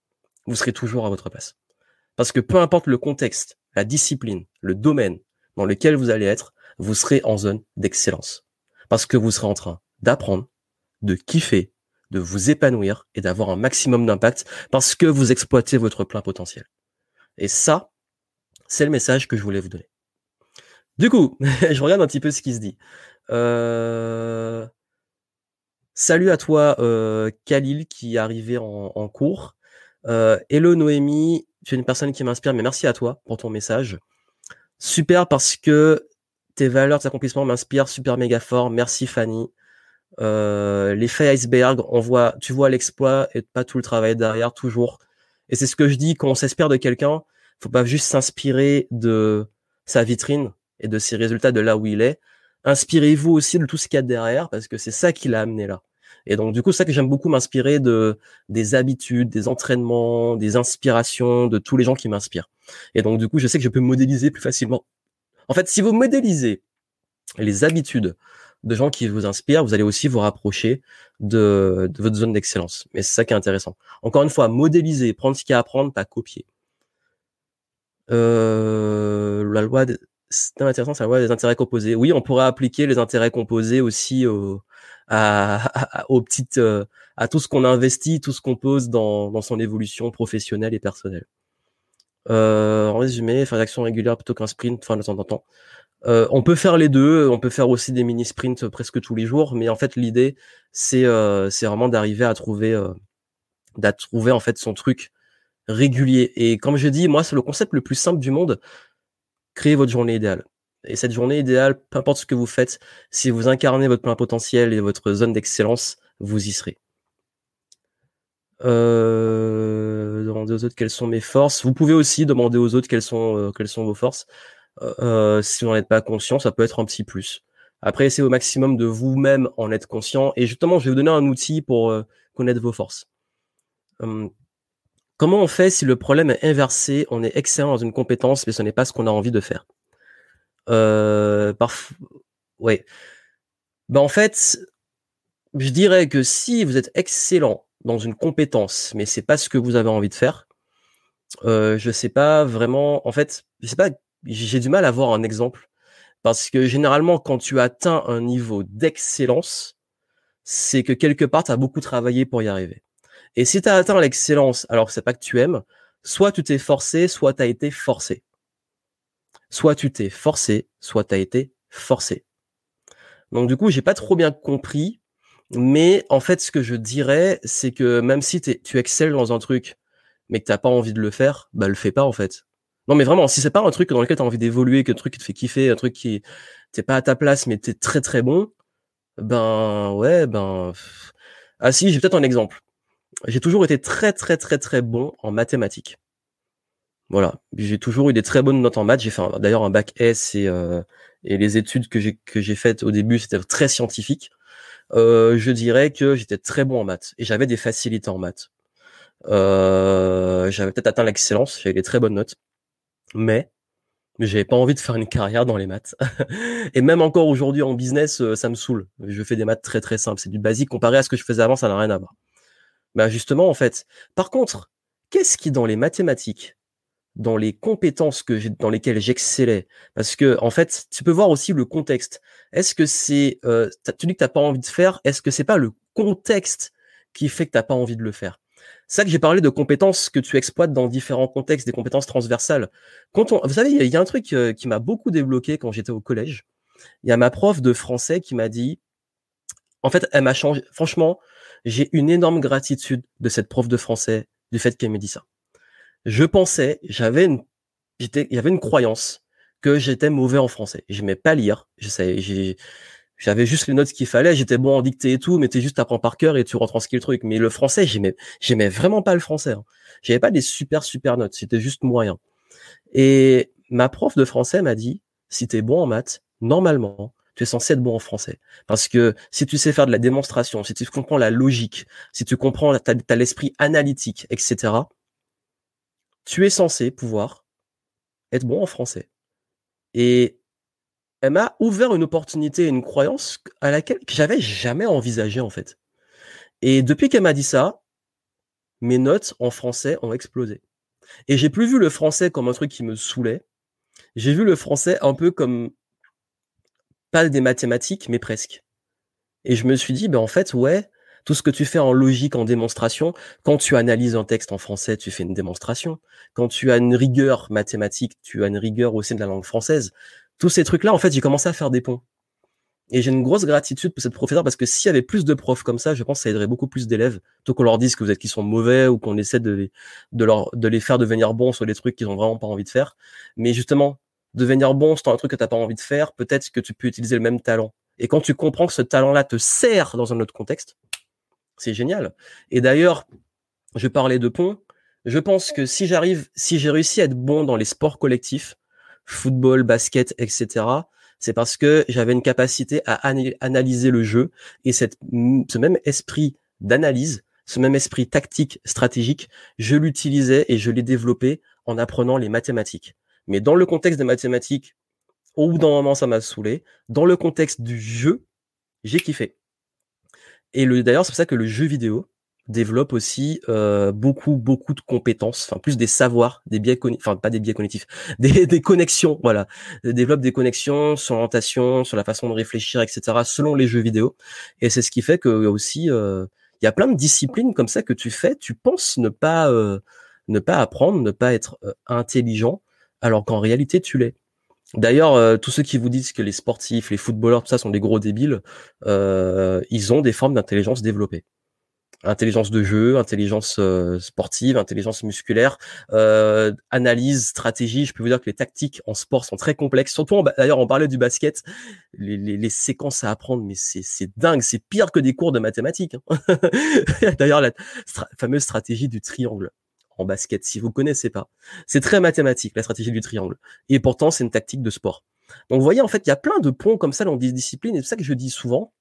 Vous serez toujours à votre place. Parce que peu importe le contexte, la discipline, le domaine dans lequel vous allez être, vous serez en zone d'excellence parce que vous serez en train d'apprendre, de kiffer, de vous épanouir et d'avoir un maximum d'impact parce que vous exploitez votre plein potentiel. Et ça, c'est le message que je voulais vous donner. Du coup, je regarde un petit peu ce qui se dit. Euh... Salut à toi, euh, Khalil, qui est arrivé en, cours. Euh, hello Noémie, tu es une personne qui m'inspire, mais merci à toi pour ton message. Super parce que tes valeurs, tes accomplissements m'inspirent super méga fort. Merci Fanny. Euh, l'effet iceberg, on voit, tu vois l'exploit et pas tout le travail derrière toujours. Et c'est ce que je dis quand on s'inspire de quelqu'un, faut pas juste s'inspirer de sa vitrine et de ses résultats de là où il est. Inspirez-vous aussi de tout ce qu'il y a derrière parce que c'est ça qui l'a amené là. Et donc du coup, c'est ça que j'aime beaucoup m'inspirer de des habitudes, des entraînements, des inspirations de tous les gens qui m'inspirent. Et donc du coup, je sais que je peux modéliser plus facilement. En fait, si vous modélisez les habitudes de gens qui vous inspirent, vous allez aussi vous rapprocher de, votre zone d'excellence. Mais c'est ça qui est intéressant. Encore une fois, modéliser, prendre ce qu'il y a à apprendre, pas copier. Euh, la loi, c'est intéressant, c'est la loi des intérêts composés. Oui, on pourrait appliquer les intérêts composés aussi euh, à tout ce qu'on investit, tout ce qu'on pose dans son évolution professionnelle et personnelle. Euh, en résumé, faire des actions régulières plutôt qu'un sprint, enfin de temps en temps. Euh, on peut faire les deux, on peut faire aussi des mini sprints presque tous les jours, mais en fait l'idée c'est euh, c'est vraiment d'arriver à trouver euh, trouver en fait son truc régulier. Et comme je dis, moi c'est le concept le plus simple du monde. Créer votre journée idéale. Et cette journée idéale, peu importe ce que vous faites, si vous incarnez votre plein potentiel et votre zone d'excellence, vous y serez. Euh, demander aux autres quelles sont mes forces. Vous pouvez aussi demander aux autres quelles sont euh, quelles sont vos forces. Euh, si vous n'en êtes pas conscient, ça peut être un petit plus. Après, essayez au maximum de vous-même en être conscient. Et justement, je vais vous donner un outil pour euh, connaître vos forces. Hum, comment on fait si le problème est inversé On est excellent dans une compétence, mais ce n'est pas ce qu'on a envie de faire? Euh, parfois, ouais. Ben en fait, je dirais que si vous êtes excellent dans une compétence, mais c'est pas ce que vous avez envie de faire, euh, je sais pas vraiment. En fait, je sais pas j'ai du mal à voir un exemple parce que généralement, quand tu atteins un niveau d'excellence, c'est que quelque part, tu as beaucoup travaillé pour y arriver. Et si tu as atteint l'excellence alors que c'est pas que tu aimes, soit tu t'es forcé, soit tu as été forcé. Soit tu t'es forcé, soit tu as été forcé. Donc du coup, j'ai pas trop bien compris, mais en fait, ce que je dirais, c'est que même si tu excelles dans un truc, mais que t'as pas envie de le faire, bah le fais pas en fait. Non, mais vraiment, si c'est pas un truc dans lequel tu as envie d'évoluer, que truc qui te fait kiffer, un truc qui t'es pas à ta place, mais t'es très très bon, ben ouais, ben. Ah si, j'ai peut-être un exemple. J'ai toujours été très très très très bon en mathématiques. Voilà, j'ai toujours eu des très bonnes notes en maths. J'ai fait d'ailleurs un bac S et, euh, et les études que j'ai que j'ai faites au début c'était très scientifique. Euh, je dirais que j'étais très bon en maths et j'avais des facilités en maths. Euh, j'avais peut-être atteint l'excellence, j'avais des très bonnes notes mais j'avais pas envie de faire une carrière dans les maths. et même encore aujourd'hui en business, euh, ça me saoule. Je fais des maths très très simples, c'est du basique comparé à ce que je faisais avant, ça n'a rien à voir. Bah justement en fait. Par contre, qu'est-ce qui dans les mathématiques, dans les compétences que dans lesquelles j'excellais, parce que en fait, tu peux voir aussi le contexte. Est-ce que c'est, euh, tu dis que t'as pas envie de faire, est-ce que c'est pas le contexte qui fait que t'as pas envie de le faire? Ça que j'ai parlé de compétences que tu exploites dans différents contextes, des compétences transversales. Quand on, vous savez, il y, a un truc euh, qui m'a beaucoup débloqué quand j'étais au collège. Il y a ma prof de français qui m'a dit, en fait, elle m'a changé. Franchement, j'ai une énorme gratitude de cette prof de français du fait qu'elle me dit ça. Je pensais, j'avais une, j'étais, il y avait une croyance que j'étais mauvais en français. J'aimais pas lire. J'avais juste les notes qu'il fallait, j'étais bon en dictée et tout, mais t'es juste apprends par cœur et tu retranscris le truc. Mais le français, j'aimais, j'aimais vraiment pas le français. Hein. J'avais pas des super super notes, c'était juste moyen. Et ma prof de français m'a dit, si t'es bon en maths, normalement, tu es censé être bon en français. Parce que si tu sais faire de la démonstration, si tu comprends la logique, si tu comprends, t'as, as, l'esprit analytique, etc., tu es censé pouvoir être bon en français. Et elle m'a ouvert une opportunité, une croyance à laquelle j'avais jamais envisagé en fait. Et depuis qu'elle m'a dit ça, mes notes en français ont explosé. Et j'ai plus vu le français comme un truc qui me saoulait. J'ai vu le français un peu comme pas des mathématiques, mais presque. Et je me suis dit, ben en fait, ouais, tout ce que tu fais en logique, en démonstration, quand tu analyses un texte en français, tu fais une démonstration. Quand tu as une rigueur mathématique, tu as une rigueur aussi de la langue française tous ces trucs-là, en fait, j'ai commencé à faire des ponts. Et j'ai une grosse gratitude pour cette professeur parce que s'il y avait plus de profs comme ça, je pense que ça aiderait beaucoup plus d'élèves. Plutôt qu'on leur dise que vous êtes qu'ils sont mauvais ou qu'on essaie de les, faire devenir bons sur les trucs qu'ils ont vraiment pas envie de faire. Mais justement, devenir bon dans un truc que tu n'as pas envie de faire, peut-être que tu peux utiliser le même talent. Et quand tu comprends que ce talent-là te sert dans un autre contexte, c'est génial. Et d'ailleurs, je parlais de pont. Je pense que si j'arrive, si j'ai réussi à être bon dans les sports collectifs, football, basket, etc., c'est parce que j'avais une capacité à analyser le jeu et ce même esprit d'analyse, ce même esprit tactique, stratégique, je l'utilisais et je l'ai développé en apprenant les mathématiques. Mais dans le contexte des mathématiques, au bout d'un moment, ça m'a saoulé. Dans le contexte du jeu, j'ai kiffé. Et le, d'ailleurs, c'est pour ça que le jeu vidéo développe aussi euh, beaucoup, beaucoup de compétences, enfin plus des savoirs, des biais enfin pas des biais cognitifs, des, des connexions, voilà. Développe des connexions sur l'orientation, sur la façon de réfléchir, etc. selon les jeux vidéo. Et c'est ce qui fait que aussi, euh, il y a plein de disciplines comme ça que tu fais, tu penses ne pas, euh, ne pas apprendre, ne pas être intelligent, alors qu'en réalité tu l'es. D'ailleurs, euh, tous ceux qui vous disent que les sportifs, les footballeurs, tout ça sont des gros débiles, euh, ils ont des formes d'intelligence développées. Intelligence de jeu, intelligence euh, sportive, intelligence musculaire, analyse, stratégie. Je peux vous dire que les tactiques en sport sont très complexes. Surtout, d'ailleurs, on parlait du basket, les, séquences à apprendre, mais c'est dingue, c'est pire que des cours de mathématiques. Hein. d'ailleurs, la fameuse stratégie du triangle en basket, si vous connaissez pas. C'est très mathématique, la stratégie du triangle. Et pourtant, c'est une tactique de sport. Donc, vous voyez, en fait, il y a plein de ponts comme ça dans des disciplines, et c'est ça que je dis souvent.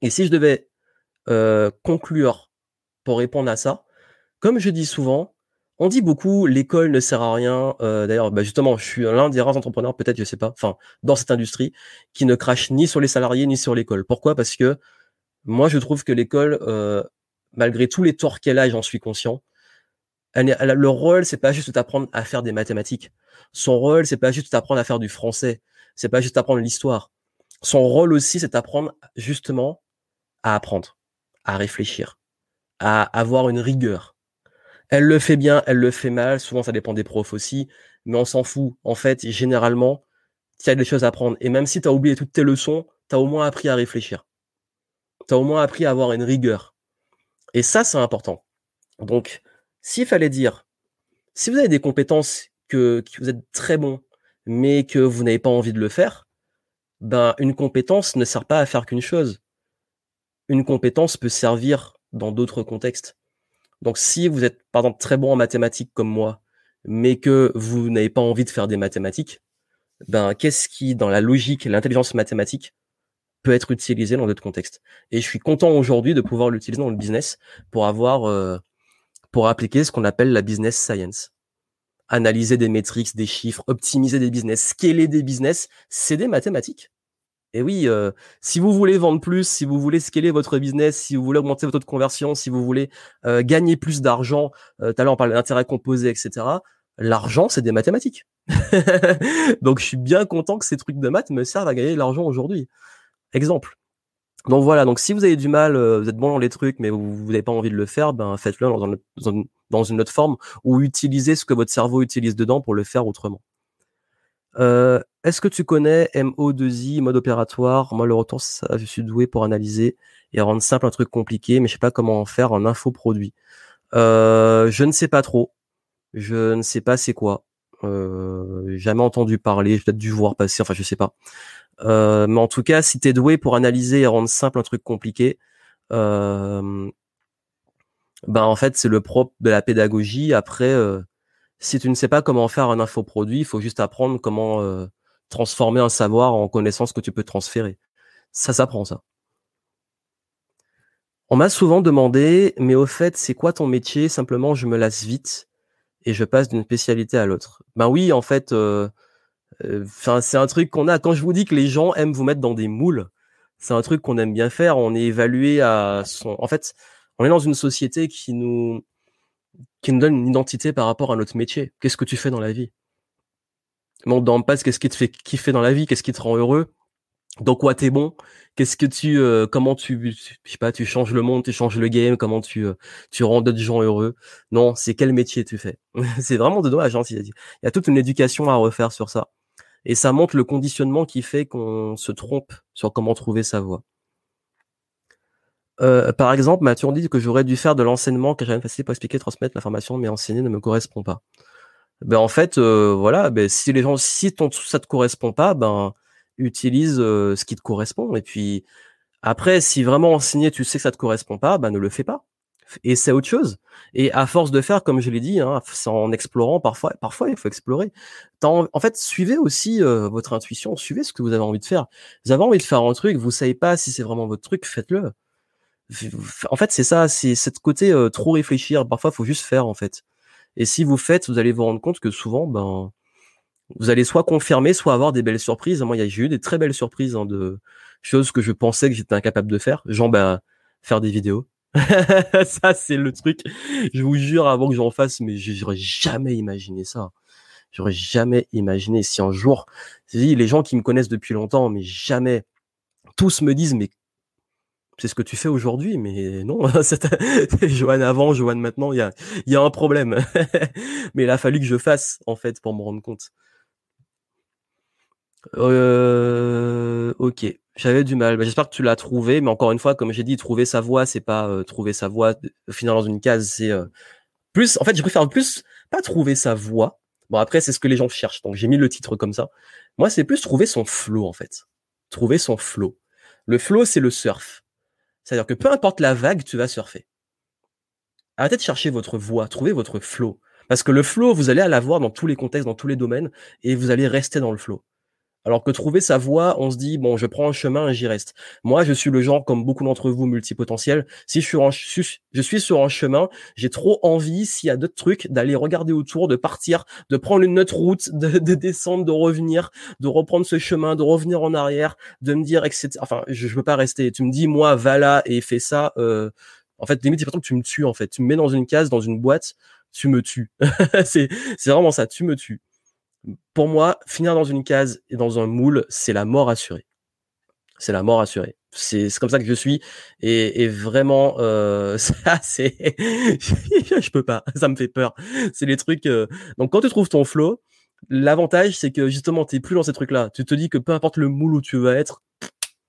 Et si je devais euh, conclure pour répondre à ça, comme je dis souvent, on dit beaucoup l'école ne sert à rien. Euh, d'ailleurs, bah, justement, je suis l'un des rares entrepreneurs, peut-être, je sais pas, enfin, dans cette industrie, qui ne crache ni sur les salariés ni sur l'école. Pourquoi? Parce que moi, je trouve que l'école, euh, malgré tous les torts qu'elle a, j'en suis conscient, le rôle, c'est pas juste de t'apprendre à faire des mathématiques. Son rôle, c'est pas juste de t'apprendre à faire du français. C'est pas juste d'apprendre l'histoire. Son rôle aussi, c'est d'apprendre justement à apprendre, à réfléchir, à avoir une rigueur. Elle le fait bien, elle le fait mal. Souvent, ça dépend des profs aussi, mais on s'en fout. En fait, généralement, tu as des choses à apprendre. Et même si tu as oublié toutes tes leçons, tu as au moins appris à réfléchir. Tu as au moins appris à avoir une rigueur. Et ça, c'est important. Donc, s'il fallait dire, si vous avez des compétences que, vous êtes très bon, mais que vous n'avez pas envie de le faire, ben une compétence ne sert pas à faire qu'une chose. Une compétence peut servir dans d'autres contextes. Donc si vous êtes par exemple très bon en mathématiques comme moi, mais que vous n'avez pas envie de faire des mathématiques, ben qu'est-ce qui dans la logique l'intelligence mathématique peut être utilisé dans d'autres contextes? Et je suis content aujourd'hui de pouvoir l'utiliser dans le business pour avoir euh, pour appliquer ce qu'on appelle la business science. Analyser des métriques, des chiffres, optimiser des business, scaler des business, c'est des mathématiques. Et oui, euh, si vous voulez vendre plus, si vous voulez scaler votre business, si vous voulez augmenter votre taux de conversion, si vous voulez euh, gagner plus d'argent, euh, tout à l'heure on parlait d'intérêt composé, etc. L'argent, c'est des mathématiques. Donc je suis bien content que ces trucs de maths me servent à gagner de l'argent aujourd'hui. Exemple. Donc voilà, donc si vous avez du mal, euh, vous êtes bon dans les trucs, mais vous n'avez pas envie de le faire, ben faites-le dans, une autre forme ou utilisez ce que votre cerveau utilise dedans pour le faire autrement. Euh, est-ce que tu connais MO2I, mode opératoire? Moi, le retour, ça, je suis doué pour analyser et rendre simple un truc compliqué, mais je sais pas comment en faire un infoproduit. Euh, je ne sais pas trop. Je ne sais pas c'est quoi. Euh, jamais entendu parler, j'ai peut-être dû voir passer, enfin je sais pas. Euh, mais en tout cas, si tu es doué pour analyser et rendre simple un truc compliqué, euh, ben en fait c'est le propre de la pédagogie. Après, euh, si tu ne sais pas comment faire un infoproduit, il faut juste apprendre comment euh, transformer un savoir en connaissance que tu peux transférer. Ça s'apprend ça. On m'a souvent demandé, mais au fait, c'est quoi ton métier? Simplement, je me lasse vite et je passe d'une spécialité à l'autre. Ben oui, en fait, euh, Enfin, c'est un truc qu'on a. Quand je vous dis que les gens aiment vous mettre dans des moules, c'est un truc qu'on aime bien faire. On est évalué à son. En fait, on est dans une société qui nous qui nous donne une identité par rapport à notre métier. Qu'est-ce que tu fais dans la vie? Mais on ne demande pas qu'est-ce qui te fait kiffer dans la vie, qu'est-ce qui te rend heureux, dans quoi t'es bon, qu'est-ce que tu, euh, comment tu, je sais pas, tu changes le monde, tu changes le game, comment tu, euh, tu rends d'autres gens heureux? Non, c'est quel métier tu fais? c'est vraiment de dommage. Hein, il y a toute une éducation à refaire sur ça. Et ça montre le conditionnement qui fait qu'on se trompe sur comment trouver sa voie. Euh, par exemple, Mathieu dit que j'aurais dû faire de l'enseignement car j'avais facilité pour expliquer, transmettre l'information, mais enseigner ne me correspond pas. ben en fait, voilà, ben si les gens, si ton, ça te correspond pas, ben utilise ce qui te correspond. Et puis après, si vraiment enseigner, tu sais que ça te correspond pas, ben ne le fais pas. Et c'est autre chose. Et à force de faire, comme je l'ai dit, hein, en explorant, parfois, parfois il faut explorer. En, en, fait, suivez aussi votre intuition, suivez ce que vous avez envie de faire. Vous avez envie de faire un truc, vous savez pas si c'est vraiment votre truc, faites-le. En fait, c'est ça, c'est cette côté trop réfléchir. Parfois, faut juste faire en fait. Et si vous faites, vous allez vous rendre compte que souvent, ben, vous allez soit confirmer, soit avoir des belles surprises. Moi, j'ai eu des très belles surprises hein, de choses que je pensais que j'étais incapable de faire. Genre, ben, faire des vidéos. ça, c'est le truc. Je vous jure, avant que j'en fasse, mais j'aurais jamais imaginé ça. J'aurais jamais imaginé si un jour, les gens qui me connaissent depuis longtemps, mais jamais, tous me disent, mais c'est ce que tu fais aujourd'hui, mais non, Joanne avant, Joanne maintenant, il y a, y a un problème. mais il a fallu que je fasse, en fait, pour me rendre compte. Euh, ok, j'avais du mal. Bah, j'espère que tu l'as trouvé, mais encore une fois, comme j'ai dit, trouver sa voix, c'est pas euh, trouver sa voix, finir dans une case, c'est euh, plus. En fait, je préfère plus pas trouver sa voix. Bon, après, c'est ce que les gens cherchent, donc j'ai mis le titre comme ça. Moi, c'est plus trouver son flow, en fait. Trouver son flow. Le flow, c'est le surf. C'est-à-dire que peu importe la vague, tu vas surfer. Arrêtez de chercher votre voie, trouvez votre flow. Parce que le flow, vous allez l'avoir dans tous les contextes, dans tous les domaines, et vous allez rester dans le flow. Alors que trouver sa voie, on se dit bon, je prends un chemin et j'y reste. Moi, je suis le genre comme beaucoup d'entre vous multipotentiels. Si je suis, sur un chemin, j'ai trop envie, s'il y a d'autres trucs, d'aller regarder autour, de partir, de prendre une autre route, de, descendre, de revenir, de reprendre ce chemin, de revenir en arrière, de me dire etc. Enfin, je, je veux pas rester. Tu me dis moi, va là et fais ça. Euh, en fait, limite, c'est que tu me tues. En fait, tu me mets dans une case, dans une boîte, tu me tues. c'est vraiment ça. Tu me tues pour moi, finir dans une case et dans un moule, c'est la mort assurée. C'est la mort assurée. C'est comme ça que je suis et, et vraiment euh, ça c'est je peux pas, ça me fait peur. C'est les trucs. Euh, donc quand tu trouves ton flow, l'avantage c'est que justement t'es plus dans ces trucs là. Tu te dis que peu importe le moule où tu vas être,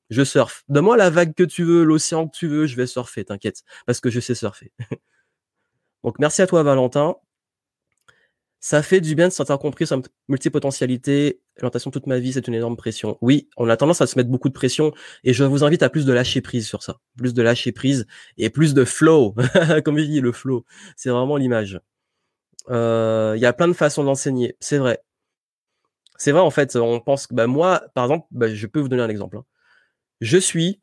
je surfe. Donne-moi la vague que tu veux, l'océan que tu veux, je vais surfer, t'inquiète, parce que je sais surfer. donc merci à toi Valentin. Ça fait du bien de se sentir compris sur multipotentialité. L'orientation toute ma vie, c'est une énorme pression. Oui, on a tendance à se mettre beaucoup de pression et je vous invite à plus de lâcher prise sur ça. Plus de lâcher prise et plus de flow. Comme je dis, le flow. C'est vraiment l'image. Euh, il y a plein de façons d'enseigner. C'est vrai. C'est vrai, en fait, on pense que, bah, moi, par exemple, bah, je peux vous donner un exemple. Hein. Je suis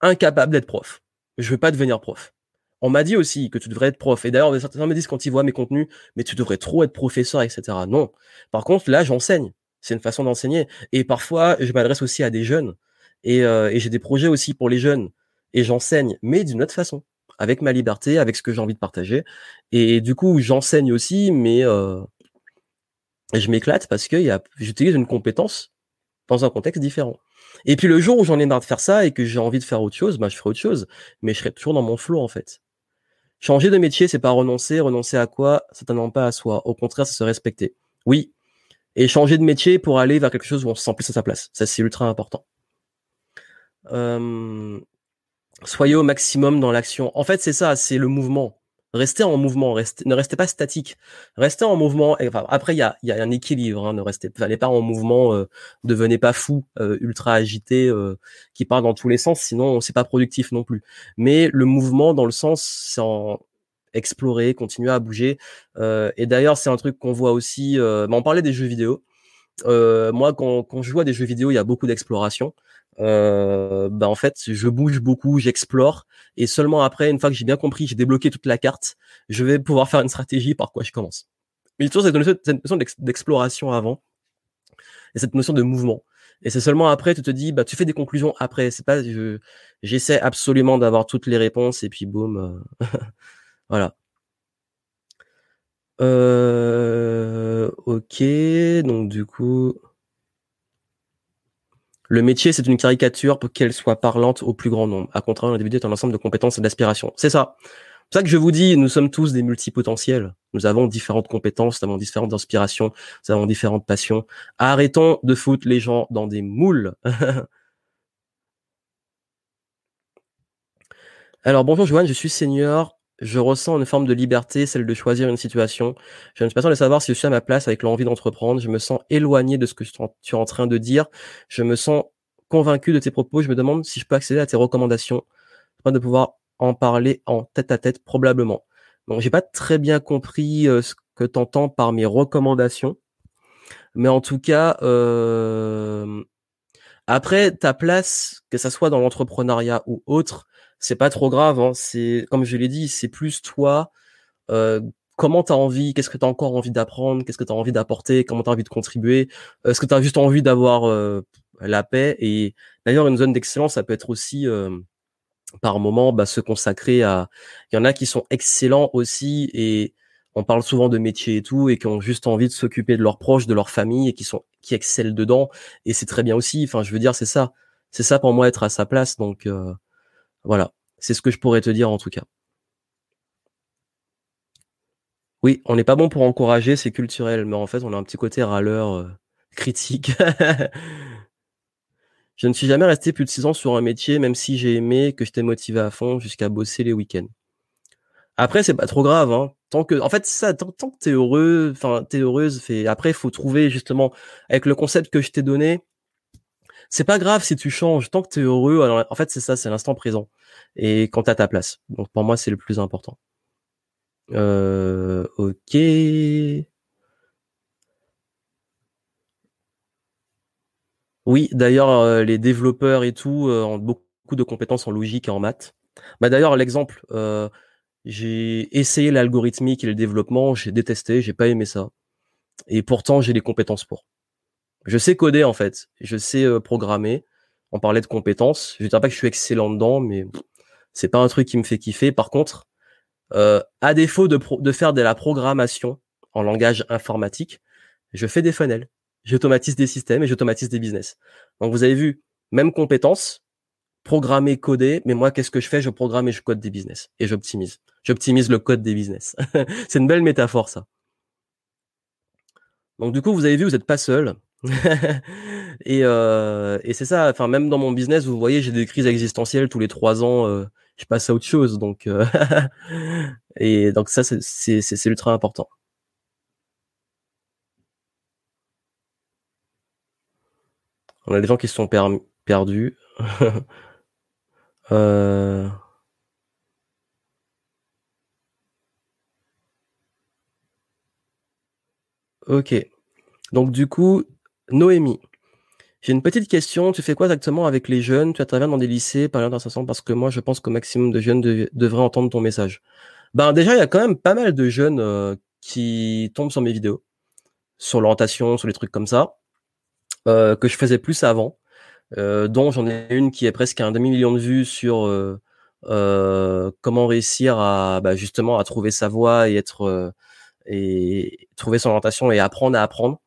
incapable d'être prof. Je veux pas devenir prof. On m'a dit aussi que tu devrais être prof. Et d'ailleurs, certains me disent quand ils voient mes contenus, mais tu devrais trop être professeur, etc. Non. Par contre, là, j'enseigne. C'est une façon d'enseigner. Et parfois, je m'adresse aussi à des jeunes. Et, euh, et j'ai des projets aussi pour les jeunes. Et j'enseigne, mais d'une autre façon. Avec ma liberté, avec ce que j'ai envie de partager. Et du coup, j'enseigne aussi, mais euh, je m'éclate parce que j'utilise une compétence dans un contexte différent. Et puis le jour où j'en ai marre de faire ça et que j'ai envie de faire autre chose, bah, je ferai autre chose. Mais je serai toujours dans mon flow, en fait. Changer de métier, c'est pas renoncer. Renoncer à quoi? Certainement pas à soi. Au contraire, c'est se respecter. Oui. Et changer de métier pour aller vers quelque chose où on se sent plus à sa place. Ça, c'est ultra important. Euh, soyez au maximum dans l'action. En fait, c'est ça, c'est le mouvement. Restez en mouvement, ne restez pas statique. Restez en mouvement. Et, enfin, après, il y a, y a, un équilibre. Hein, ne restez, n'allez pas en mouvement. Euh, devenez pas fou, euh, ultra agité, euh, qui part dans tous les sens. Sinon, c'est pas productif non plus. Mais le mouvement, dans le sens, c'est en explorer, continuer à bouger. et d'ailleurs, c'est un truc qu'on voit aussi. mais on parlait des jeux vidéo. moi, quand, quand je joue des jeux vidéo, il y a beaucoup d'exploration euh, bah en fait je bouge beaucoup, j'explore et seulement après une fois que j'ai bien compris, j'ai débloqué toute la carte, je vais pouvoir faire une stratégie par quoi je commence. Mais toujours cette notion d'exploration avant et cette notion de mouvement. Et c'est seulement après tu te dis bah tu fais des conclusions après. C'est pas je j'essaie absolument d'avoir toutes les réponses et puis boum euh, voilà. Euh, ok donc du coup le métier, c'est une caricature pour qu'elle soit parlante au plus grand nombre. À contraire, l'individu est un ensemble de compétences et d'aspirations. C'est ça. C'est ça que je vous dis, nous sommes tous des multipotentiels. Nous avons différentes compétences, nous avons différentes inspirations, nous avons différentes passions. Arrêtons de foutre les gens dans des moules. Alors bonjour Joanne, je suis senior je ressens une forme de liberté, celle de choisir une situation. Je ne suis pas sûr de savoir si je suis à ma place avec l'envie d'entreprendre. Je me sens éloigné de ce que tu es en train de dire. Je me sens convaincu de tes propos. Je me demande si je peux accéder à tes recommandations afin de pouvoir en parler en tête à tête probablement. Donc j'ai pas très bien compris euh, ce que tu par mes recommandations. Mais en tout cas, euh, après ta place, que ça soit dans l'entrepreneuriat ou autre, c'est pas trop grave. Hein. C'est comme je l'ai dit, c'est plus toi. Euh, comment tu as envie, qu'est-ce que tu as encore envie d'apprendre, qu'est-ce que tu as envie d'apporter, comment tu as envie de contribuer, est-ce que tu as juste envie d'avoir euh, la paix? Et d'ailleurs une zone d'excellence ça peut être aussi euh, par moment bah, se consacrer à il y en a qui sont excellents aussi et on parle souvent de métiers et tout et qui ont juste envie de s'occuper de leurs proches, de leur famille et qui sont qui excellent dedans et c'est très bien aussi. Enfin, je veux dire, c'est ça, c'est ça pour moi être à sa place. Donc euh, voilà, c'est ce que je pourrais te dire en tout cas. Oui, on n'est pas bon pour encourager, c'est culturel, mais en fait, on a un petit côté râleur euh, critique. je ne suis jamais resté plus de six ans sur un métier, même si j'ai aimé, que j'étais motivé à fond jusqu'à bosser les week-ends. Après, c'est pas trop grave, hein. Tant que, en fait, ça, tant, que t'es heureux, enfin, t'es heureuse, fait, après, il faut trouver, justement, avec le concept que je t'ai donné, c'est pas grave si tu changes, tant que t'es heureux, alors, en fait, c'est ça, c'est l'instant présent. Et quand t'as ta place. Donc, pour moi, c'est le plus important. Euh, ok. Oui, d'ailleurs, euh, les développeurs et tout euh, ont beaucoup de compétences en logique et en maths. Bah d'ailleurs, l'exemple, euh, j'ai essayé l'algorithmique et le développement, j'ai détesté, j'ai pas aimé ça. Et pourtant, j'ai les compétences pour. Je sais coder en fait, je sais euh, programmer. On parlait de compétences. Je dirais pas que je suis excellent dedans, mais c'est pas un truc qui me fait kiffer. Par contre, euh, à défaut de, de faire de la programmation en langage informatique, je fais des funnels, j'automatise des systèmes et j'automatise des business. Donc vous avez vu, même compétence, programmer, coder, mais moi, qu'est-ce que je fais? Je programme et je code des business et j'optimise. J'optimise le code des business. c'est une belle métaphore, ça. Donc du coup, vous avez vu, vous n'êtes pas seul. et, euh, et c'est ça. Enfin, même dans mon business, vous voyez, j'ai des crises existentielles tous les trois ans. Euh, je passe à autre chose. Donc, euh, et donc ça, c'est ultra important. On a des gens qui se sont perdus. Euh, ok. Donc du coup, Noémie, j'ai une petite question. Tu fais quoi exactement avec les jeunes? Tu interviens dans des lycées, par exemple, parce que moi, je pense qu'au maximum de jeunes devraient entendre ton message. Ben déjà, il y a quand même pas mal de jeunes euh, qui tombent sur mes vidéos, sur l'orientation, sur les trucs comme ça, euh, que je faisais plus avant. Euh, dont j'en ai une qui est presque un demi-million de vues sur comment réussir à bah, justement à trouver sa voie et être et trouver son orientation et apprendre à apprendre.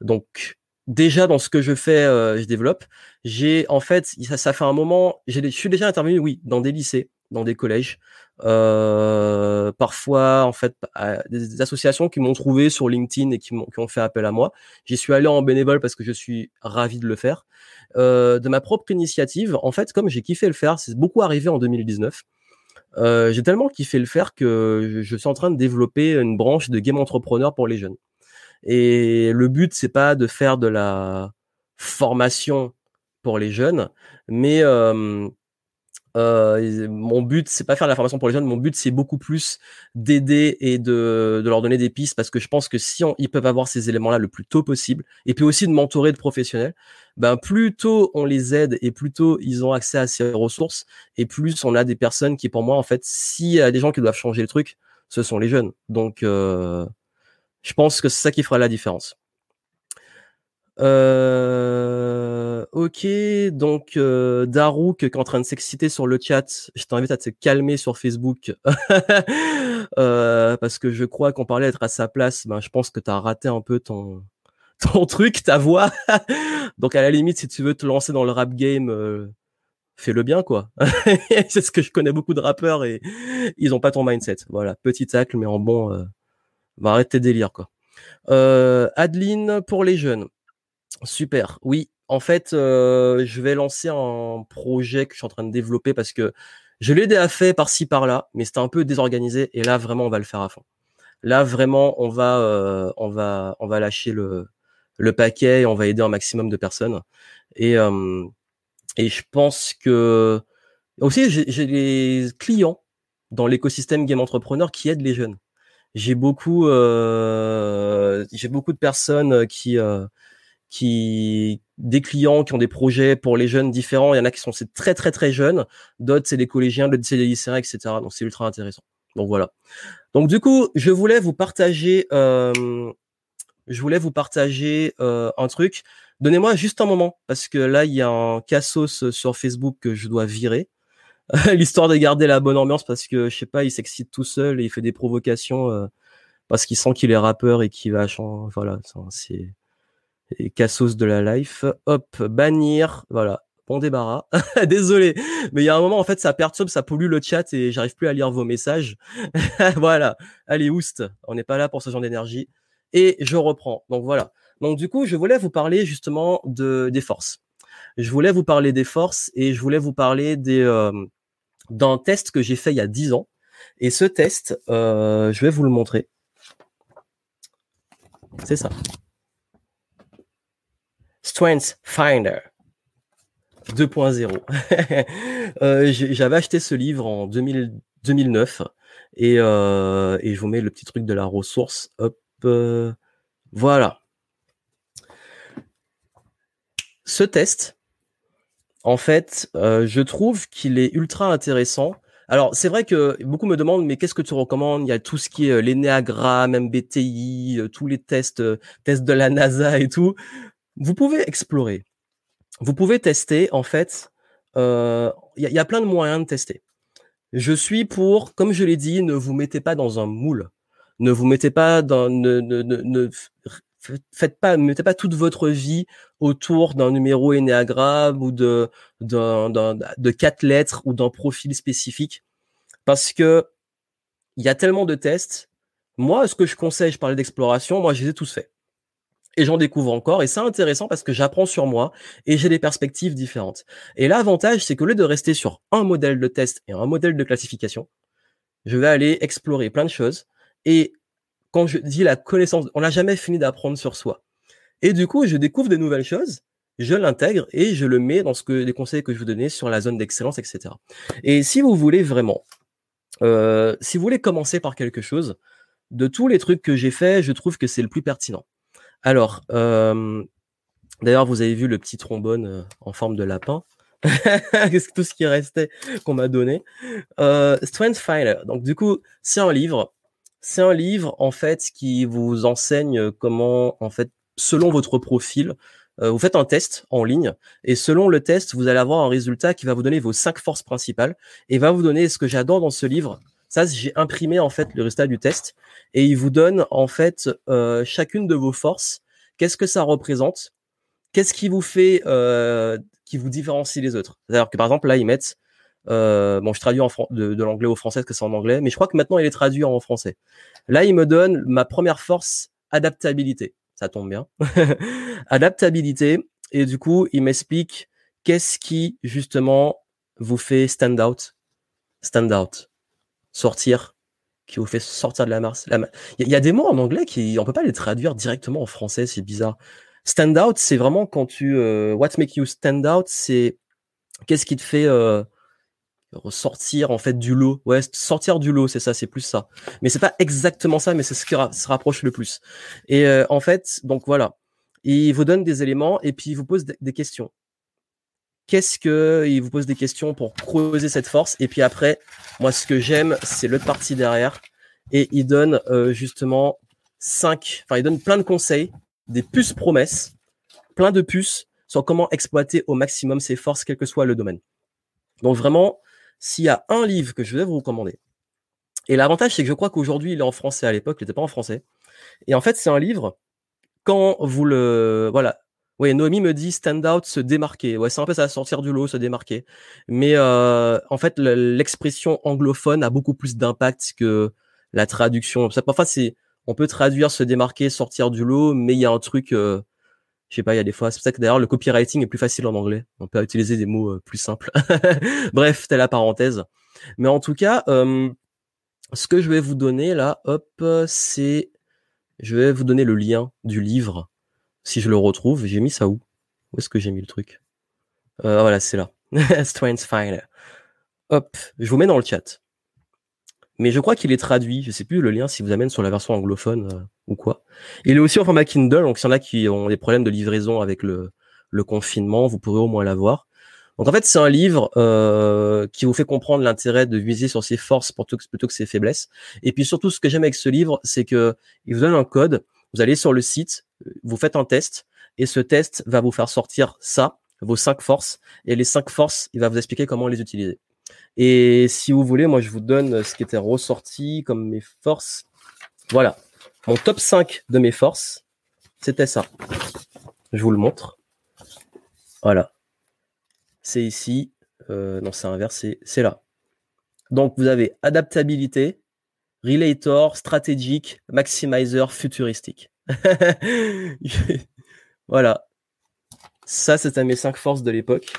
Donc déjà dans ce que je fais, je développe. J'ai en fait ça, ça fait un moment, je suis déjà intervenu oui dans des lycées, dans des collèges, euh, parfois en fait des, associations qui m'ont trouvé sur LinkedIn et qui, ont fait appel à moi. J'y suis allé en bénévole parce que je suis ravi de le faire. Euh, de ma propre initiative, en fait, comme j'ai kiffé le faire, c'est beaucoup arrivé en 2019. Euh, j'ai tellement kiffé le faire que je, suis en train de développer une branche de game entrepreneur pour les jeunes. Et le but, c'est pas de faire de la formation pour les jeunes, mais euh, euh, mon but, c'est pas faire de la formation pour les jeunes. Mon but, c'est beaucoup plus d'aider et de, de, leur donner des pistes parce que je pense que si ils peuvent avoir ces éléments-là le plus tôt possible et puis aussi de mentorer de professionnels, ben plus tôt on les aide et plus tôt ils ont accès à ces ressources et plus on a des personnes qui, pour moi, en fait, s'il y a des gens qui doivent changer le truc, ce sont les jeunes. Donc, euh, je pense que c'est ça qui fera la différence. Euh, ok, donc euh, qui est en train de s'exciter sur le chat, je t'invite à te calmer sur Facebook euh, parce que je crois qu'on parlait d'être à sa place. Ben, je pense que tu as raté un peu ton ton truc, ta voix. donc à la limite, si tu veux te lancer dans le rap game, euh, fais-le bien quoi. C'est ce que je connais beaucoup de rappeurs et ils ont pas ton mindset. Voilà, petit tacle mais en bon. Ben, arrête tes délires quoi. Euh, Adeline pour les jeunes. Super. Oui, en fait, euh, je vais lancer un projet que je suis en train de développer parce que Je l'ai déjà fait par-ci par-là, mais c'était un peu désorganisé. Et là, vraiment, on va le faire à fond. Là, vraiment, on va, euh, on va, on va lâcher le, le paquet et on va aider un maximum de personnes. Et, et je pense que aussi, j'ai des clients dans l'écosystème game entrepreneur qui aident les jeunes. J'ai beaucoup, euh, j'ai beaucoup de personnes qui, euh, qui, des clients qui ont des projets pour les jeunes différents. Il y en a qui sont très très très jeunes, d'autres c'est des collégiens, d'autres c'est des lycéens, etc. Donc c'est ultra intéressant. Donc voilà. Donc du coup, je voulais vous partager, euh, je voulais vous partager euh, un truc. Donnez-moi juste un moment parce que là il y a un cassos sur Facebook que je dois virer, l'histoire de garder la bonne ambiance parce que je sais pas, il s'excite tout seul et il fait des provocations euh, parce qu'il sent qu'il est rappeur et qu'il va changer. Voilà, c'est cassos de la life. Hop, bannir, voilà bon débarras. Désolé, mais il y a un moment en fait ça perturbe, ça pollue le chat et j'arrive plus à lire vos messages. voilà, allez oust, on n'est pas là pour ce genre d'énergie. Et je reprends. Donc voilà. Donc du coup, je voulais vous parler justement de des forces. Je voulais vous parler des forces et je voulais vous parler des euh, d'un test que j'ai fait il y a 10 ans. Et ce test, euh, je vais vous le montrer. C'est ça. Strength Finder. 2.0. euh, J'avais acheté ce livre en 2000, 2009 et, euh, et je vous mets le petit truc de la ressource. Hop, euh, voilà. Ce test, en fait, euh, je trouve qu'il est ultra intéressant. Alors, c'est vrai que beaucoup me demandent, mais qu'est-ce que tu recommandes? Il y a tout ce qui est euh, l'énéagramme, MBTI, euh, tous les tests, tests de la NASA et tout. Vous pouvez explorer vous pouvez tester, en fait, il euh, y, a plein de moyens de tester. Je suis pour, comme je l'ai dit, ne vous mettez pas dans un moule. Ne vous mettez pas dans, ne, ne, ne, faites pas, mettez pas toute votre vie autour d'un numéro énéagramme ou de, quatre lettres ou d'un profil spécifique. Parce que il y a tellement de tests. Moi, ce que je conseille, je parlais d'exploration, moi, je les ai tous faits et j'en découvre encore et c'est intéressant parce que j'apprends sur moi et j'ai des perspectives différentes. Et l'avantage, c'est que au lieu de rester sur un modèle de test et un modèle de classification, je vais aller explorer plein de choses et quand je dis la connaissance, on n'a jamais fini d'apprendre sur soi. Et du coup, je découvre des nouvelles choses, je l'intègre et je le mets dans ce que les conseils que je vous donnais sur la zone d'excellence, etc. Et si vous voulez vraiment, euh, si vous voulez commencer par quelque chose, de tous les trucs que j'ai fait, je trouve que c'est le plus pertinent. Alors, euh, d'ailleurs, vous avez vu le petit trombone euh, en forme de lapin. Tout ce qui restait qu'on m'a donné. Strength Finder. Donc, du coup, c'est un livre. C'est un livre, en fait, qui vous enseigne comment, en fait, selon votre profil, euh, vous faites un test en ligne et selon le test, vous allez avoir un résultat qui va vous donner vos cinq forces principales et va vous donner ce que j'adore dans ce livre. Ça, j'ai imprimé en fait le résultat du test et il vous donne en fait euh, chacune de vos forces. Qu'est-ce que ça représente? Qu'est-ce qui vous fait, euh, qui vous différencie les autres? C'est-à-dire que par exemple là ils mettent, bon je traduis de, de l'anglais au français parce que c'est en anglais, mais je crois que maintenant il est traduit en français. Là il me donne ma première force, adaptabilité. Ça tombe bien. adaptabilité. Et du coup il m'explique qu'est-ce qui justement vous fait stand out, stand out, sortir qui vous fait sortir de la Mars. Il y, a des mots en anglais qui on peut pas les traduire directement en français, c'est bizarre. Stand out, c'est vraiment quand tu euh, what make you stand out, c'est qu'est-ce qui te fait euh, ressortir en fait du lot. Ouais, sortir du lot, c'est ça, c'est plus ça. Mais c'est pas exactement ça, mais c'est ce qui se rapproche le plus. Et euh, en fait, donc voilà, il vous donne des éléments et puis il vous pose des questions qu'est-ce que il vous pose des questions pour creuser cette force et puis après moi ce que j'aime c'est l'autre partie derrière et il donne euh, justement cinq enfin il donne plein de conseils des puces promesses plein de puces sur comment exploiter au maximum ses forces quel que soit le domaine donc vraiment s'il y a un livre que je vais vous recommander et l'avantage c'est que je crois qu'aujourd'hui il est en français à l'époque il n'était pas en français et en fait c'est un livre quand vous le voilà oui, Noémie me dit stand out, se démarquer. Ouais, c'est un peu ça, sortir du lot, se démarquer. Mais euh, en fait, l'expression anglophone a beaucoup plus d'impact que la traduction. Parfois, c'est, on peut traduire se démarquer, sortir du lot, mais il y a un truc, euh, je sais pas, il y a des fois. C'est pour ça que d'ailleurs le copywriting est plus facile en anglais. On peut utiliser des mots euh, plus simples. Bref, c'était la parenthèse. Mais en tout cas, euh, ce que je vais vous donner là, hop, c'est, je vais vous donner le lien du livre. Si je le retrouve, j'ai mis ça où? Où est-ce que j'ai mis le truc? Euh, Voilà, c'est là. Strange Finder. Hop, je vous mets dans le chat. Mais je crois qu'il est traduit. Je sais plus le lien si vous amène sur la version anglophone euh, ou quoi. Il est aussi en format Kindle, donc s'il y en a qui ont des problèmes de livraison avec le, confinement, vous pourrez au moins l'avoir. Donc en fait, c'est un livre euh, qui vous fait comprendre l'intérêt de viser sur ses forces plutôt que, plutôt que ses faiblesses. Et puis surtout, ce que j'aime avec ce livre, c'est que il vous donne un code. Vous allez sur le site, vous faites un test, et ce test va vous faire sortir ça, vos cinq forces, et les cinq forces, il va vous expliquer comment les utiliser. Et si vous voulez, moi je vous donne ce qui était ressorti comme mes forces. Voilà. Mon top 5 de mes forces, c'était ça. Je vous le montre. Voilà. C'est ici. Euh, non, c'est inversé. C'est là. Donc vous avez adaptabilité, relator, stratégique, maximizer, futuristique. voilà. Ça, c'était mes cinq forces de l'époque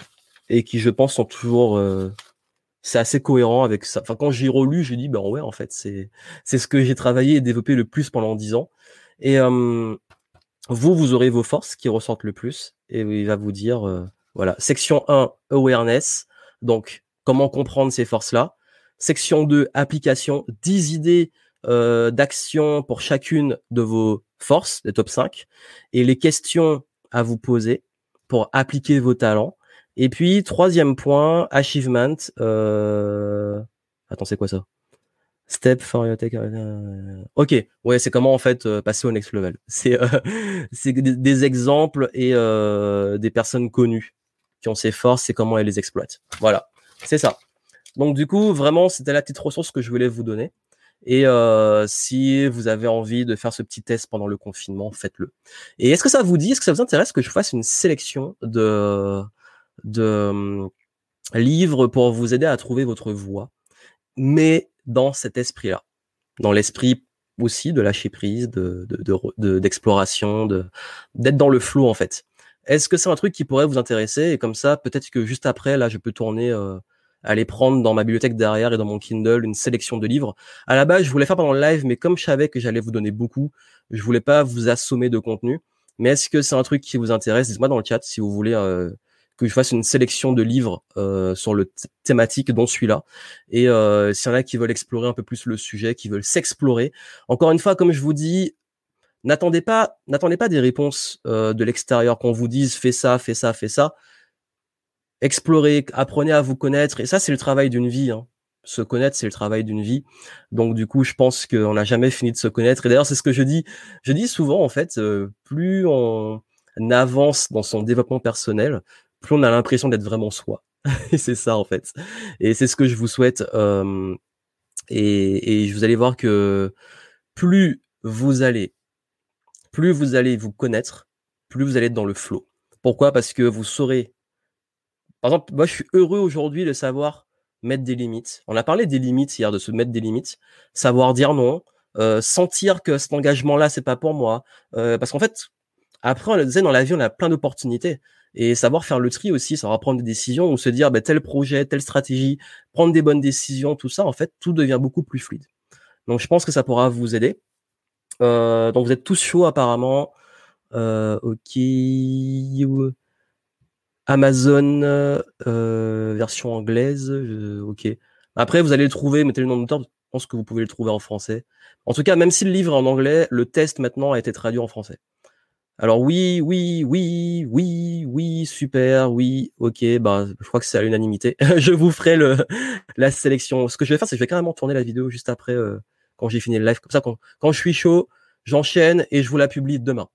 et qui, je pense, sont toujours euh, c'est assez cohérent avec ça. Enfin, quand j'ai relu, j'ai dit, ben ouais, en fait, c'est c'est ce que j'ai travaillé et développé le plus pendant dix ans. Et vous, vous aurez vos forces qui ressortent le plus, et il va vous dire, euh, voilà, section 1, awareness, donc comment comprendre ces forces-là? Section 2, application, 10 idées euh, d'action pour chacune de vos forces, les top 5, et les questions à vous poser pour appliquer vos talents. Et puis, troisième point, achievement. Euh... Attends, c'est quoi ça? Step for your tech. Euh, ok, ouais, c'est comment en fait euh, passer au next level. C'est euh, des, exemples et des personnes connues qui ont ces forces et comment elles les exploitent. Voilà, c'est ça. Donc du coup, vraiment, c'était la petite ressource que je voulais vous donner. Et si vous avez envie de faire ce petit test pendant le confinement, faites-le. Et est-ce que ça vous dit, est-ce que ça vous intéresse que je fasse une sélection de de livres pour vous aider à trouver votre voie, mais dans cet esprit-là, dans l'esprit aussi de lâcher prise, de d'exploration, de, d'être dans le flot en fait. Est-ce que c'est un truc qui pourrait vous intéresser? Et comme ça, peut-être que juste après, là, je peux tourner, euh, aller prendre dans ma bibliothèque derrière et dans mon Kindle une sélection de livres. À la base, je voulais faire pendant le live, mais comme je savais que j'allais vous donner beaucoup, je voulais pas vous assommer de contenu. Mais est-ce que c'est un truc qui vous intéresse? Dites-moi dans le chat si vous voulez euh, que je fasse une sélection de livres euh, sur le thématique dont celui-là. Et euh, s'il y en a qui veulent explorer un peu plus le sujet, qui veulent s'explorer, encore une fois, comme je vous dis, n'attendez pas, n'attendez pas des réponses euh, de l'extérieur qu'on vous dise fais ça, fais ça, fais ça. Explorez, apprenez à vous connaître. Et ça, c'est le travail d'une vie. Hein. Se connaître, c'est le travail d'une vie. Donc du coup, je pense qu'on n'a jamais fini de se connaître. Et d'ailleurs, c'est ce que je dis. Je dis souvent, en fait, euh, plus on avance dans son développement personnel, plus on a l'impression d'être vraiment soi. et c'est ça en fait. Et c'est ce que je vous souhaite. Euh, et, et vous allez voir que plus vous allez, plus vous allez vous connaître, plus vous allez être dans le flow. Pourquoi? Parce que vous saurez. Par exemple, moi je suis heureux aujourd'hui de savoir mettre des limites. On a parlé des limites hier, de se mettre des limites, savoir dire non, euh, sentir que cet engagement-là c'est pas pour moi. Euh, parce qu'en fait, après on le disait dans la vie, on a plein d'opportunités et savoir faire le tri aussi, savoir prendre des décisions ou se dire bah, tel projet, telle stratégie, prendre des bonnes décisions, tout ça, en fait, tout devient beaucoup plus fluide. Donc je pense que ça pourra vous aider. Euh, donc vous êtes tous chauds apparemment. Euh, ok. Amazon euh, version anglaise. ok. Après vous allez le trouver, mettez le nom d'auteur. Je pense que vous pouvez le trouver en français. En tout cas, même si le livre est en anglais, le test maintenant a été traduit en français. Alors oui, oui, oui, oui, oui, super, oui, ok, bah je crois que c'est à l'unanimité. je vous ferai le la sélection. Ce que je vais faire, c'est que je vais carrément tourner la vidéo juste après euh, quand j'ai fini le live. Comme ça, quand, je suis chaud, j'enchaîne et je vous la publie demain.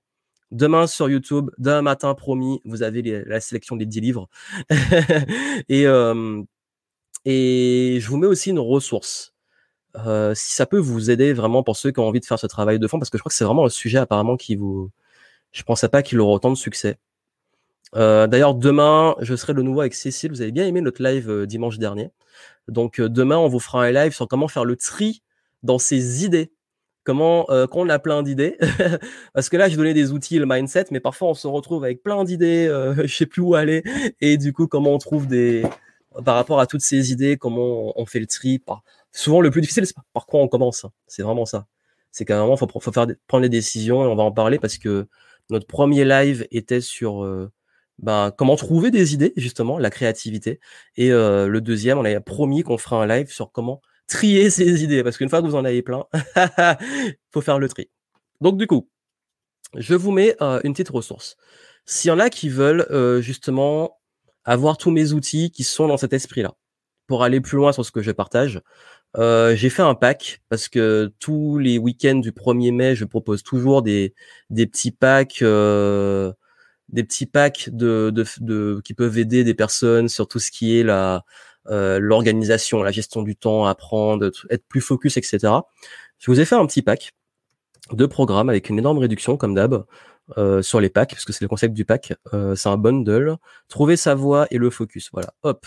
Demain sur YouTube, demain matin, promis, vous avez la sélection des 10 livres. et, euh, et je vous mets aussi une ressource. Euh, si ça peut vous aider vraiment pour ceux qui ont envie de faire ce travail de fond, parce que je crois que c'est vraiment un sujet apparemment qui vous, je pensais pas qu'il aurait autant de succès. Euh, D'ailleurs, demain, je serai de nouveau avec Cécile. Vous avez bien aimé notre live euh, dimanche dernier. Donc euh, demain, on vous fera un live sur comment faire le tri dans ses idées. Comment, euh, quand on a plein d'idées, parce que là, je donnais des outils, le mindset, mais parfois on se retrouve avec plein d'idées, je sais plus où aller, et du coup, comment on trouve des, par rapport à toutes ces idées, comment on fait le tri. Par... Souvent, le plus difficile, c'est par quoi on commence. Hein. C'est vraiment ça. C'est qu'à un moment, faut, faut faire, prendre les décisions et on va en parler parce que notre premier live était sur euh, ben, comment trouver des idées, justement, la créativité. Et euh, le deuxième, on a promis qu'on fera un live sur comment trier ces idées parce qu'une fois que vous en avez plein, faut faire le tri. Donc, du coup, je vous mets euh, une petite ressource. S'il y en a qui veulent justement avoir tous mes outils qui sont dans cet esprit-là. Pour aller plus loin sur ce que je partage, euh, j'ai fait un pack parce que tous les week-ends du 1er mai, je propose toujours des, des petits packs, euh, des petits packs de, de, de, qui peuvent aider des personnes sur tout ce qui est la euh, l'organisation, la gestion du temps, apprendre, être plus focus, etc. Je vous ai fait un petit pack de programmes avec une énorme réduction comme d'hab. Euh, sur les packs, parce que c'est le concept du pack. Euh, c'est un bundle. Trouver sa voie et le focus. Voilà, hop,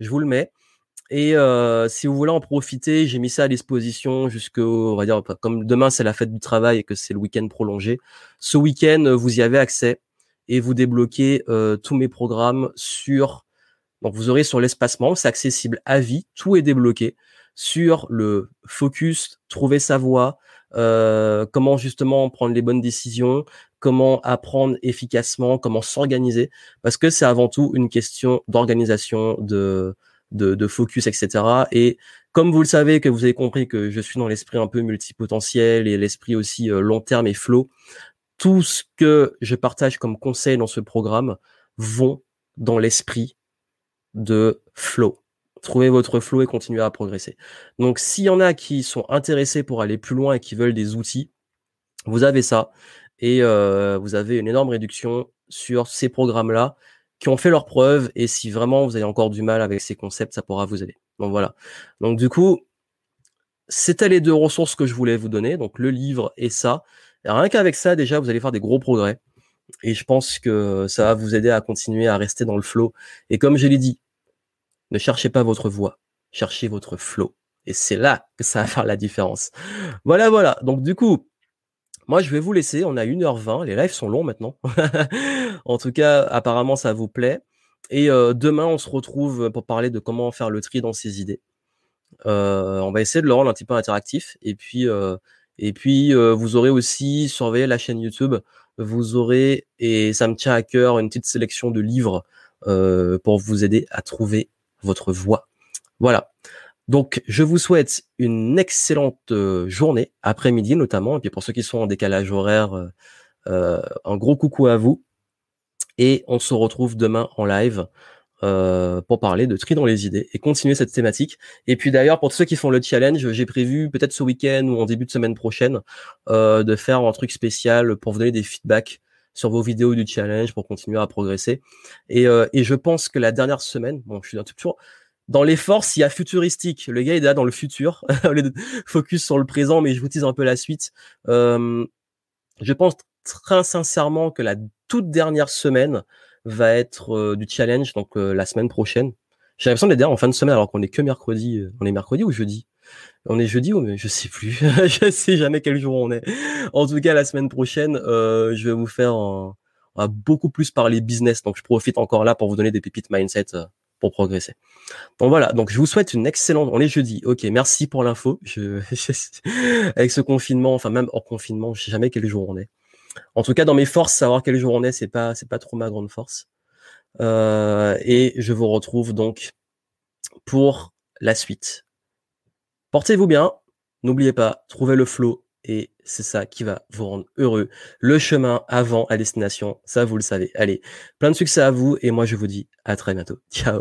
je vous le mets. Et euh, si vous voulez en profiter, j'ai mis ça à disposition jusqu'au, on va dire, comme demain c'est la fête du travail et que c'est le week-end prolongé. Ce week-end, vous y avez accès et vous débloquez tous mes programmes sur. Donc vous aurez sur l'espacement, c'est accessible à vie, tout est débloqué sur le focus, trouver sa voie, euh, comment justement prendre les bonnes décisions, comment apprendre efficacement, comment s'organiser, parce que c'est avant tout une question d'organisation, de, de, focus, etc. Et comme vous le savez, que vous avez compris que je suis dans l'esprit un peu multipotentiel et l'esprit aussi euh, long terme et flow, tout ce que je partage comme conseil dans ce programme vont dans l'esprit de flow. Trouvez votre flow et continuez à progresser. Donc, s'il y en a qui sont intéressés pour aller plus loin et qui veulent des outils, vous avez ça et euh, vous avez une énorme réduction sur ces programmes-là qui ont fait leurs preuves et si vraiment vous avez encore du mal avec ces concepts, ça pourra vous aider. Donc voilà. Donc du coup, c'était les deux ressources que je voulais vous donner, donc le livre et ça. Rien qu'avec ça, déjà, vous allez faire des gros progrès. Et je pense que ça va vous aider à continuer à rester dans le flow. Et comme je l'ai dit, ne cherchez pas votre voix, cherchez votre flow. Et c'est là que ça va faire la différence. Voilà, voilà. Donc du coup, moi je vais vous laisser. On a 1h20. Les lives sont longs maintenant. en tout cas, apparemment ça vous plaît. Et euh, demain, on se retrouve pour parler de comment faire le tri dans ses idées. Euh, on va essayer de le rendre un petit peu interactif. Et puis, euh, et puis vous aurez aussi surveillé la chaîne YouTube. Vous aurez, et ça me tient à cœur, une petite sélection de livres pour vous aider à trouver votre voix. Voilà. Donc, je vous souhaite une excellente euh, journée, après-midi notamment, et puis pour ceux qui sont en décalage horaire, euh, euh, un gros coucou à vous. Et on se retrouve demain en live pour parler de tri dans les idées et continuer cette thématique. Et puis d'ailleurs, pour ceux qui font le challenge, j'ai prévu peut-être ce week-end ou en début de semaine prochaine de faire un truc spécial pour vous donner des feedbacks sur vos vidéos du challenge pour continuer à progresser. Et, je pense que la dernière semaine, bon, je suis toujours dans les forces, il y a futuristique. Le gars est là dans le futur, focus sur le présent, mais je vous tease un peu la suite. Euh, je pense très sincèrement que la toute dernière semaine va être euh, du challenge, donc la semaine prochaine. J'ai l'impression d'être en fin de semaine alors qu'on est que mercredi. On est mercredi ou jeudi? On est jeudi ou je sais plus. je sais jamais quel jour on est. En tout cas, la semaine prochaine, euh, je vais vous faire un, beaucoup plus parler business. Donc, je profite encore là pour vous donner des pépites mindset euh, pour progresser. Donc voilà. Donc, je vous souhaite une excellente. On est jeudi. Ok. Merci pour l'info. Je... avec ce confinement, enfin même hors confinement, je sais jamais quel jour on est. En tout cas, dans mes forces, savoir quel jour on est, c'est pas c'est pas trop ma grande force. Euh, et je vous retrouve donc pour la suite. Portez-vous bien, n'oubliez pas, trouvez le flow et c'est ça qui va vous rendre heureux. Le chemin avant la destination, ça vous le savez. Allez, plein de succès à vous et moi je vous dis à très bientôt. Ciao